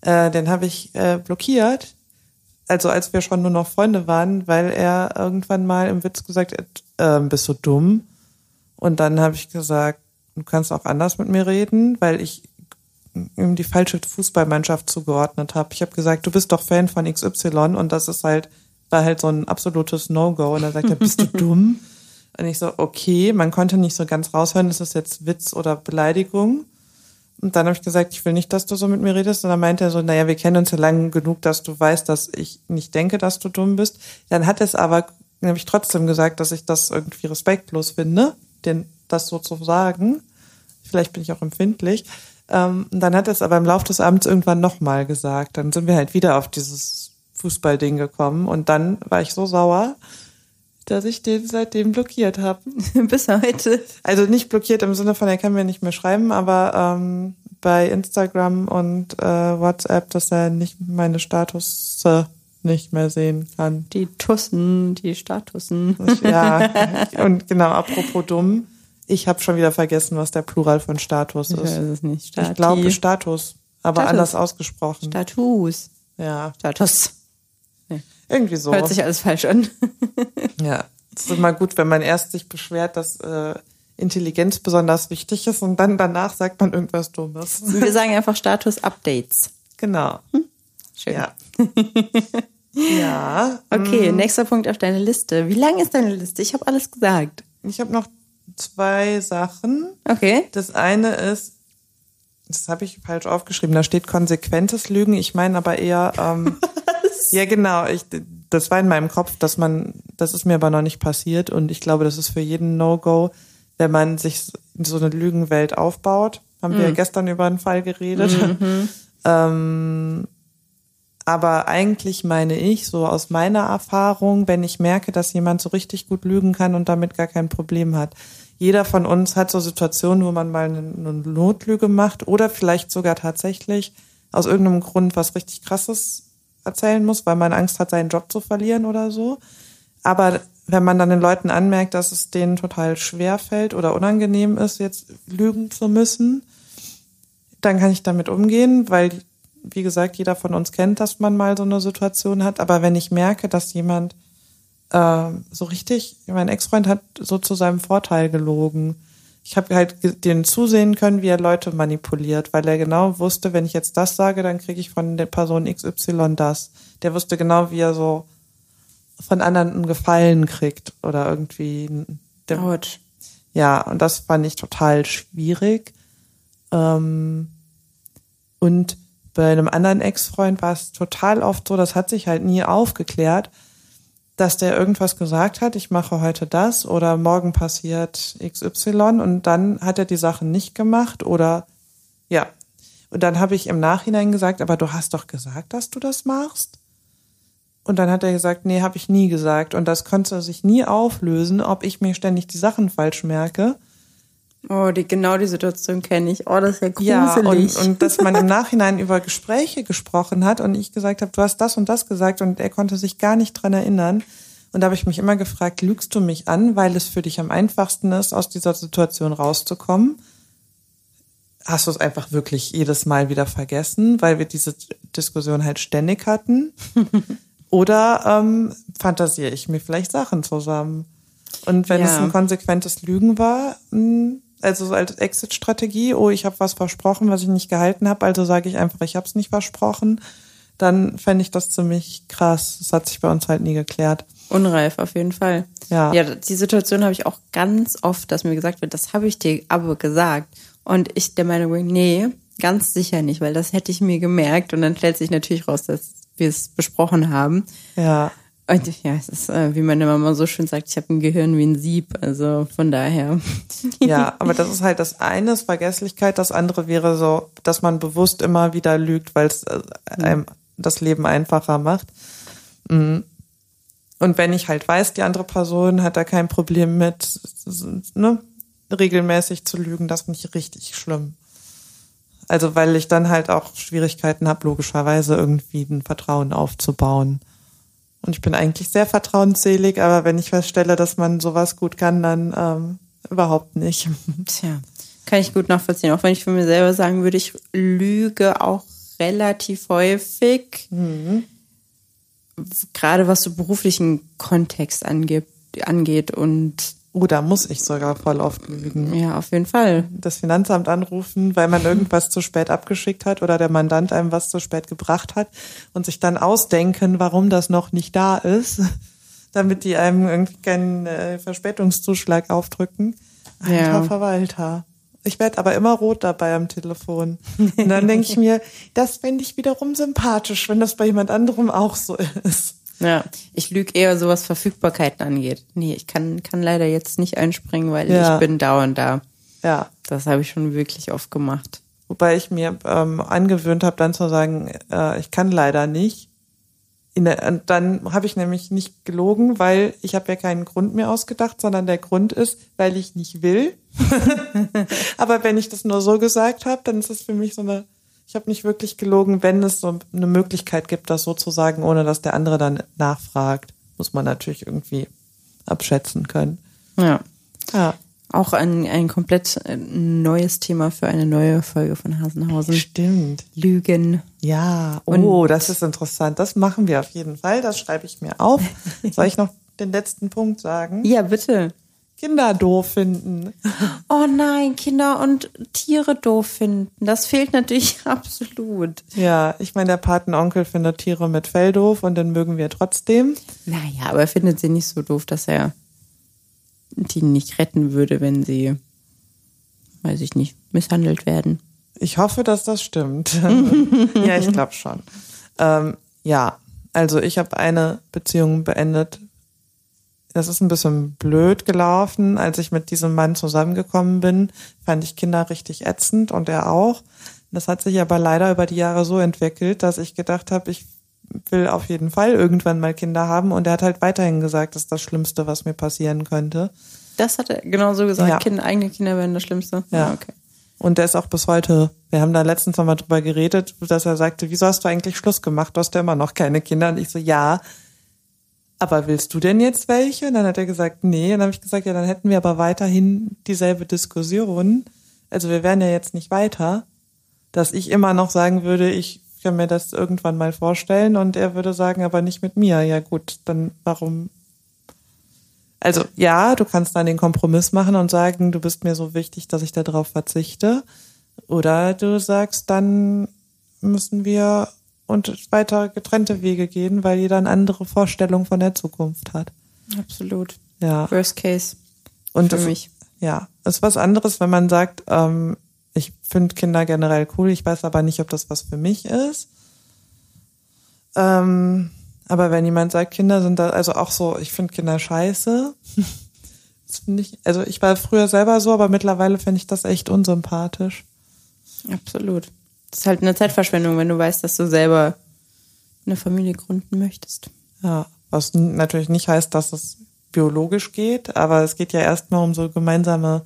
äh, den habe ich äh, blockiert. Also als wir schon nur noch Freunde waren, weil er irgendwann mal im Witz gesagt hat, äh, bist du dumm? Und dann habe ich gesagt, du kannst auch anders mit mir reden, weil ich ihm die falsche Fußballmannschaft zugeordnet habe. Ich habe gesagt, du bist doch Fan von XY und das ist halt, war halt so ein absolutes No-Go. Und er sagt er, bist du dumm? Und ich so, okay, man konnte nicht so ganz raushören, ist das jetzt Witz oder Beleidigung? Und dann habe ich gesagt, ich will nicht, dass du so mit mir redest. Und dann meinte er so, naja, wir kennen uns ja lang genug, dass du weißt, dass ich nicht denke, dass du dumm bist. Dann hat es aber, dann habe ich trotzdem gesagt, dass ich das irgendwie respektlos finde, denn das so zu sagen. Vielleicht bin ich auch empfindlich. Ähm, und dann hat er es aber im Laufe des Abends irgendwann nochmal gesagt. Dann sind wir halt wieder auf dieses Fußballding gekommen. Und dann war ich so sauer, dass ich den seitdem blockiert habe. Bis heute. Also nicht blockiert im Sinne von, er kann mir nicht mehr schreiben, aber ähm, bei Instagram und äh, WhatsApp, dass er nicht meine Status nicht mehr sehen kann. Die Tussen, die Statussen. Ja, und genau, apropos dumm, ich habe schon wieder vergessen, was der Plural von Status Ich weiß ist. es nicht. Stati. Ich glaube Status, aber Status. anders ausgesprochen. Status. Ja, Status. irgendwie so. Hört sich alles falsch an. Ja, es ist immer gut, wenn man erst sich beschwert, dass äh, Intelligenz besonders wichtig ist und dann danach sagt man irgendwas Dummes. Wir sagen einfach Status-Updates. Genau. Schön. Ja. ja. Okay, nächster Punkt auf deiner Liste. Wie lang ist deine Liste? Ich habe alles gesagt. Ich habe noch zwei Sachen. Okay. Das eine ist, das habe ich falsch aufgeschrieben, da steht konsequentes Lügen. Ich meine aber eher, ähm, ja genau, ich, das war in meinem Kopf, dass man, das ist mir aber noch nicht passiert und ich glaube, das ist für jeden No-Go, wenn man sich so eine Lügenwelt aufbaut. Haben wir ja gestern über einen Fall geredet. ähm, aber eigentlich meine ich, so aus meiner Erfahrung, wenn ich merke, dass jemand so richtig gut lügen kann und damit gar kein Problem hat. Jeder von uns hat so Situationen, wo man mal eine, Notlüge macht oder vielleicht sogar tatsächlich aus irgendeinem Grund was richtig krasses erzählen muss, weil man Angst hat, seinen Job zu verlieren oder so. Aber wenn man dann den Leuten anmerkt, dass es denen total schwer fällt oder unangenehm ist, jetzt lügen zu müssen, dann kann ich damit umgehen, weil, wie gesagt, jeder von uns kennt, dass man mal so eine Situation hat. Aber wenn ich merke, dass jemand äh, so richtig, mein Ex-Freund hat so zu seinem Vorteil gelogen. Ich habe halt den zusehen können, wie er Leute manipuliert, weil er genau wusste, wenn ich jetzt das sage, dann kriege ich von der Person XY das. Der wusste genau, wie er so von anderen einen Gefallen kriegt oder irgendwie Autsch. ja, und das fand ich total schwierig. Ähm, und bei einem anderen Ex-Freund war es total oft so, das hat sich halt nie aufgeklärt, dass der irgendwas gesagt hat, ich mache heute das oder morgen passiert XY und dann hat er die Sachen nicht gemacht oder ja. Und dann habe ich im Nachhinein gesagt, aber du hast doch gesagt, dass du das machst. Und dann hat er gesagt, nee, habe ich nie gesagt. Und das konnte sich nie auflösen, ob ich mir ständig die Sachen falsch merke. Oh, die, genau die Situation kenne ich. Oh, das ist ja gruselig. Ja, und, und dass man im Nachhinein über Gespräche gesprochen hat und ich gesagt habe, du hast das und das gesagt und er konnte sich gar nicht dran erinnern. Und da habe ich mich immer gefragt, lügst du mich an, weil es für dich am einfachsten ist, aus dieser Situation rauszukommen? Hast du es einfach wirklich jedes Mal wieder vergessen, weil wir diese Diskussion halt ständig hatten? Oder ähm, fantasiere ich mir vielleicht Sachen zusammen? Und wenn Ja. es ein konsequentes Lügen war, mh, also so als Exit-Strategie, oh, ich habe was versprochen, was ich nicht gehalten habe, also sage ich einfach, ich habe es nicht versprochen, dann fände ich das ziemlich krass. Das hat sich bei uns halt nie geklärt. Unreif, auf jeden Fall. Ja. Ja, die Situation habe ich auch ganz oft, dass mir gesagt wird, das habe ich dir aber gesagt. Und ich der Meinung bin, nee, ganz sicher nicht, weil das hätte ich mir gemerkt. Und dann stellt sich natürlich raus, dass wir es besprochen haben. Ja, Und ja, es ist, äh, wie meine Mama so schön sagt, ich habe ein Gehirn wie ein Sieb. Also von daher. ja, aber das ist halt das eine, ist Vergesslichkeit, das andere wäre so, dass man bewusst immer wieder lügt, weil es äh, einem das Leben einfacher macht. Mhm. Und wenn ich halt weiß, die andere Person hat da kein Problem mit, ne, regelmäßig zu lügen, das finde ich richtig schlimm. Also weil ich dann halt auch Schwierigkeiten habe, logischerweise irgendwie ein Vertrauen aufzubauen. Und ich bin eigentlich sehr vertrauensselig, aber wenn ich feststelle, dass man sowas gut kann, dann ähm, überhaupt nicht. Tja, kann ich gut nachvollziehen. Auch wenn ich von mir selber sagen würde, ich lüge auch relativ häufig. Gerade was so beruflichen Kontext angeht, angeht. Und Oh, da muss ich sogar voll oft lügen. ja, auf jeden Fall. Das Finanzamt anrufen, weil man irgendwas zu spät abgeschickt hat oder der Mandant einem was zu spät gebracht hat und sich dann ausdenken, warum das noch nicht da ist, damit die einem irgendwie keinen äh, Verspätungszuschlag aufdrücken. Alter Ja. Verwalter. Ich werde aber immer rot dabei am Telefon. Und dann denke ich mir, das fände ich wiederum sympathisch, wenn das bei jemand anderem auch so ist. Ja, ich lüge eher so, was Verfügbarkeiten angeht. Nee, ich kann, kann leider jetzt nicht einspringen, weil Ja. ich bin dauernd da. Ja. Das habe ich schon wirklich oft gemacht. Wobei ich mir ähm, angewöhnt habe, dann zu sagen, äh, ich kann leider nicht. Der, und dann habe ich nämlich nicht gelogen, weil ich habe ja keinen Grund mehr ausgedacht, sondern der Grund ist, weil ich nicht will. Aber wenn ich das nur so gesagt habe, dann ist es für mich so eine, ich habe nicht wirklich gelogen, wenn es so eine Möglichkeit gibt, das so zu sagen, ohne dass der andere dann nachfragt. Muss man natürlich irgendwie abschätzen können. Ja. Ja. Auch ein, ein komplett äh, neues Thema für eine neue Folge von Hasenhausen. Stimmt. Lügen. Ja, oh, das ist interessant. Das machen wir auf jeden Fall. Das schreibe ich mir auf. Soll ich noch den letzten Punkt sagen? Ja, bitte. Kinder doof finden. Oh nein, Kinder und Tiere doof finden. Das fehlt natürlich absolut. Ja, ich meine, der Patenonkel findet Tiere mit Fell doof und den mögen wir trotzdem. Naja, aber er findet sie nicht so doof, dass er die nicht retten würde, wenn sie, weiß ich nicht, misshandelt werden. Ich hoffe, dass das stimmt. ja, ich glaube schon. Ähm, ja, also ich habe eine Beziehung beendet. Das ist ein bisschen blöd gelaufen. Als ich mit diesem Mann zusammengekommen bin, fand ich Kinder richtig ätzend und er auch. Das hat sich aber leider über die Jahre so entwickelt, dass ich gedacht habe, ich will auf jeden Fall irgendwann mal Kinder haben. Und er hat halt weiterhin gesagt, das ist das Schlimmste, was mir passieren könnte. Das hat er genau so gesagt. Ja. Kinder, eigene Kinder wären das Schlimmste. Ja. Ah, okay. Und der ist auch bis heute, wir haben da letztens noch mal drüber geredet, dass er sagte, wieso hast du eigentlich Schluss gemacht? Du hast ja immer noch keine Kinder. Und ich so, ja, aber willst du denn jetzt welche? Und dann hat er gesagt, nee. Und dann habe ich gesagt, ja, dann hätten wir aber weiterhin dieselbe Diskussion. Also wir wären ja jetzt nicht weiter, dass ich immer noch sagen würde, ich kann mir das irgendwann mal vorstellen und er würde sagen, aber nicht mit mir. Ja gut, dann warum? Also ja, du kannst dann den Kompromiss machen und sagen, du bist mir so wichtig, dass ich darauf verzichte. Oder du sagst, dann müssen wir und weiter getrennte Wege gehen, weil jeder eine andere Vorstellung von der Zukunft hat. Absolut. Ja. Worst case. Und für das, mich. ja, ist was anderes, wenn man sagt, ähm, ich finde Kinder generell cool, ich weiß aber nicht, ob das was für mich ist. Ähm, aber wenn jemand sagt, Kinder sind da, also auch so, ich finde Kinder scheiße. Das finde ich, also ich war früher selber so, aber mittlerweile finde ich das echt unsympathisch. Absolut. Das ist halt eine Zeitverschwendung, wenn du weißt, dass du selber eine Familie gründen möchtest. Ja, was n- natürlich nicht heißt, dass es biologisch geht, aber es geht ja erstmal um so gemeinsame,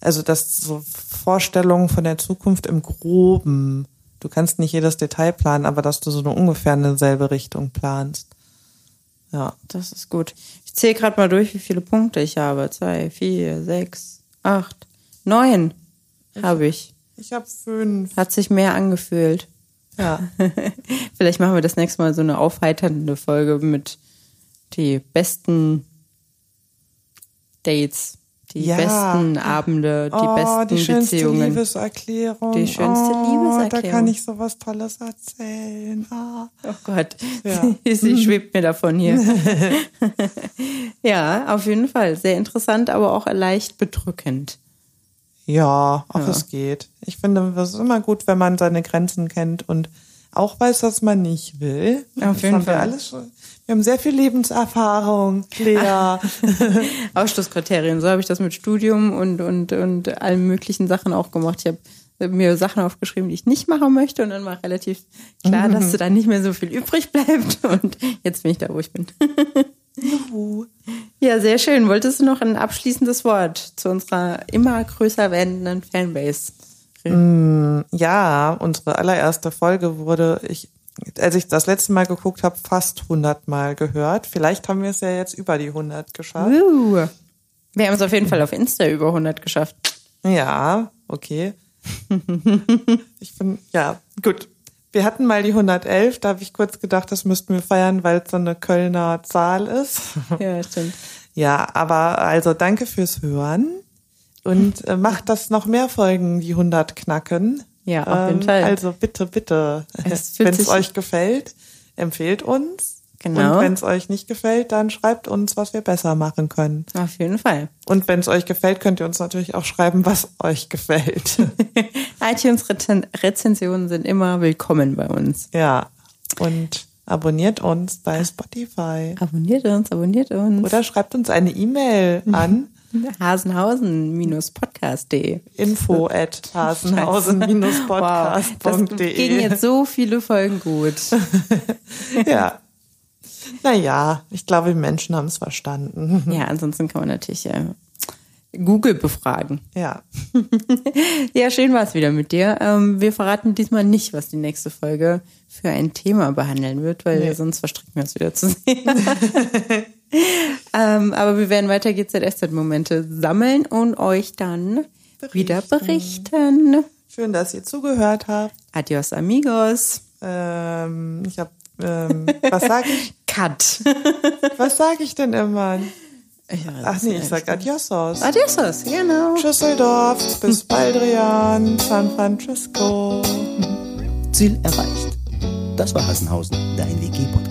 also das so Vorstellungen von der Zukunft im Groben. Du kannst nicht jedes Detail planen, aber dass du so eine ungefähr eine selbe Richtung planst. Ja. Das ist gut. Ich zähle gerade mal durch, wie viele Punkte ich habe. Zwei, vier, sechs, acht, neun habe ich. Ich habe fünf. Hat sich mehr angefühlt. Ja. Vielleicht machen wir das nächste Mal so eine aufheiternde Folge mit die besten Dates, die Ja. besten Abende, die oh, besten die schönste Beziehungen. Liebeserklärung. Die schönste oh, Da Liebeserklärung. kann ich sowas Tolles erzählen. Ah. Oh Gott, Ja. sie schwebt mir davon hier. ja, auf jeden Fall. Sehr interessant, aber auch leicht bedrückend. Ja, auch Ja. es geht. Ich finde, es ist immer gut, wenn man seine Grenzen kennt und auch weiß, was man nicht will. Auf Das jeden haben wir Fall. alles schon. Wir haben sehr viel Lebenserfahrung, Lea. Ausschlusskriterien. So habe ich das mit Studium und, und, und allen möglichen Sachen auch gemacht. Ich habe mir Sachen aufgeschrieben, die ich nicht machen möchte und dann war relativ klar, dass da nicht mehr so viel übrig bleibt und jetzt bin ich da, wo ich bin. Juhu. Ja, sehr schön. Wolltest du noch ein abschließendes Wort zu unserer immer größer werdenden Fanbase? Ja, unsere allererste Folge wurde, ich, als ich das letzte Mal geguckt habe, fast 100 Mal gehört. Vielleicht haben wir es ja jetzt über die 100 geschafft. Uh. Wir haben es auf jeden Fall auf Insta über 100 geschafft. Ja, okay. ich bin, ja, gut. Wir hatten mal die 111, da habe ich kurz gedacht, das müssten wir feiern, weil es so eine Kölner Zahl ist. Ja, stimmt. Ja, aber also danke fürs Hören und äh, macht das noch mehr Folgen, die 100 knacken. Ja, auf jeden Fall. Also bitte, bitte, wenn es euch gefällt, empfehlt uns. Genau. Und wenn es euch nicht gefällt, dann schreibt uns, was wir besser machen können. Auf jeden Fall. Und wenn es euch gefällt, könnt ihr uns natürlich auch schreiben, was euch gefällt. iTunes-Rezensionen sind immer willkommen bei uns. ja. Und abonniert uns bei Spotify. Abonniert uns, abonniert uns. Oder schreibt uns eine E-Mail an Hasenhausen-podcast.de. info at Wow, das gingen hasenhausen-podcast.de. jetzt so viele Folgen gut. ja. Naja, ich glaube, die Menschen haben es verstanden. Ja, ansonsten kann man natürlich äh, Google befragen. Ja. Ja, schön war es wieder mit dir. Ähm, wir verraten diesmal nicht, was die nächste Folge für ein Thema behandeln wird, weil Nee. sonst verstricken wir uns wieder zu sehr. ähm, aber wir werden weiter GZSZ-Momente sammeln und euch dann wieder berichten. Schön, dass ihr zugehört habt. Adios, amigos. Ähm, ich habe, ähm, was sage ich? Cut. Was sage ich denn immer? Ach nee, ich sag Adiosos. Adiosos, genau. Düsseldorf, bis Baldrian, San Francisco. Ziel erreicht. Das war Hassenhausen, dein WG-Podcast.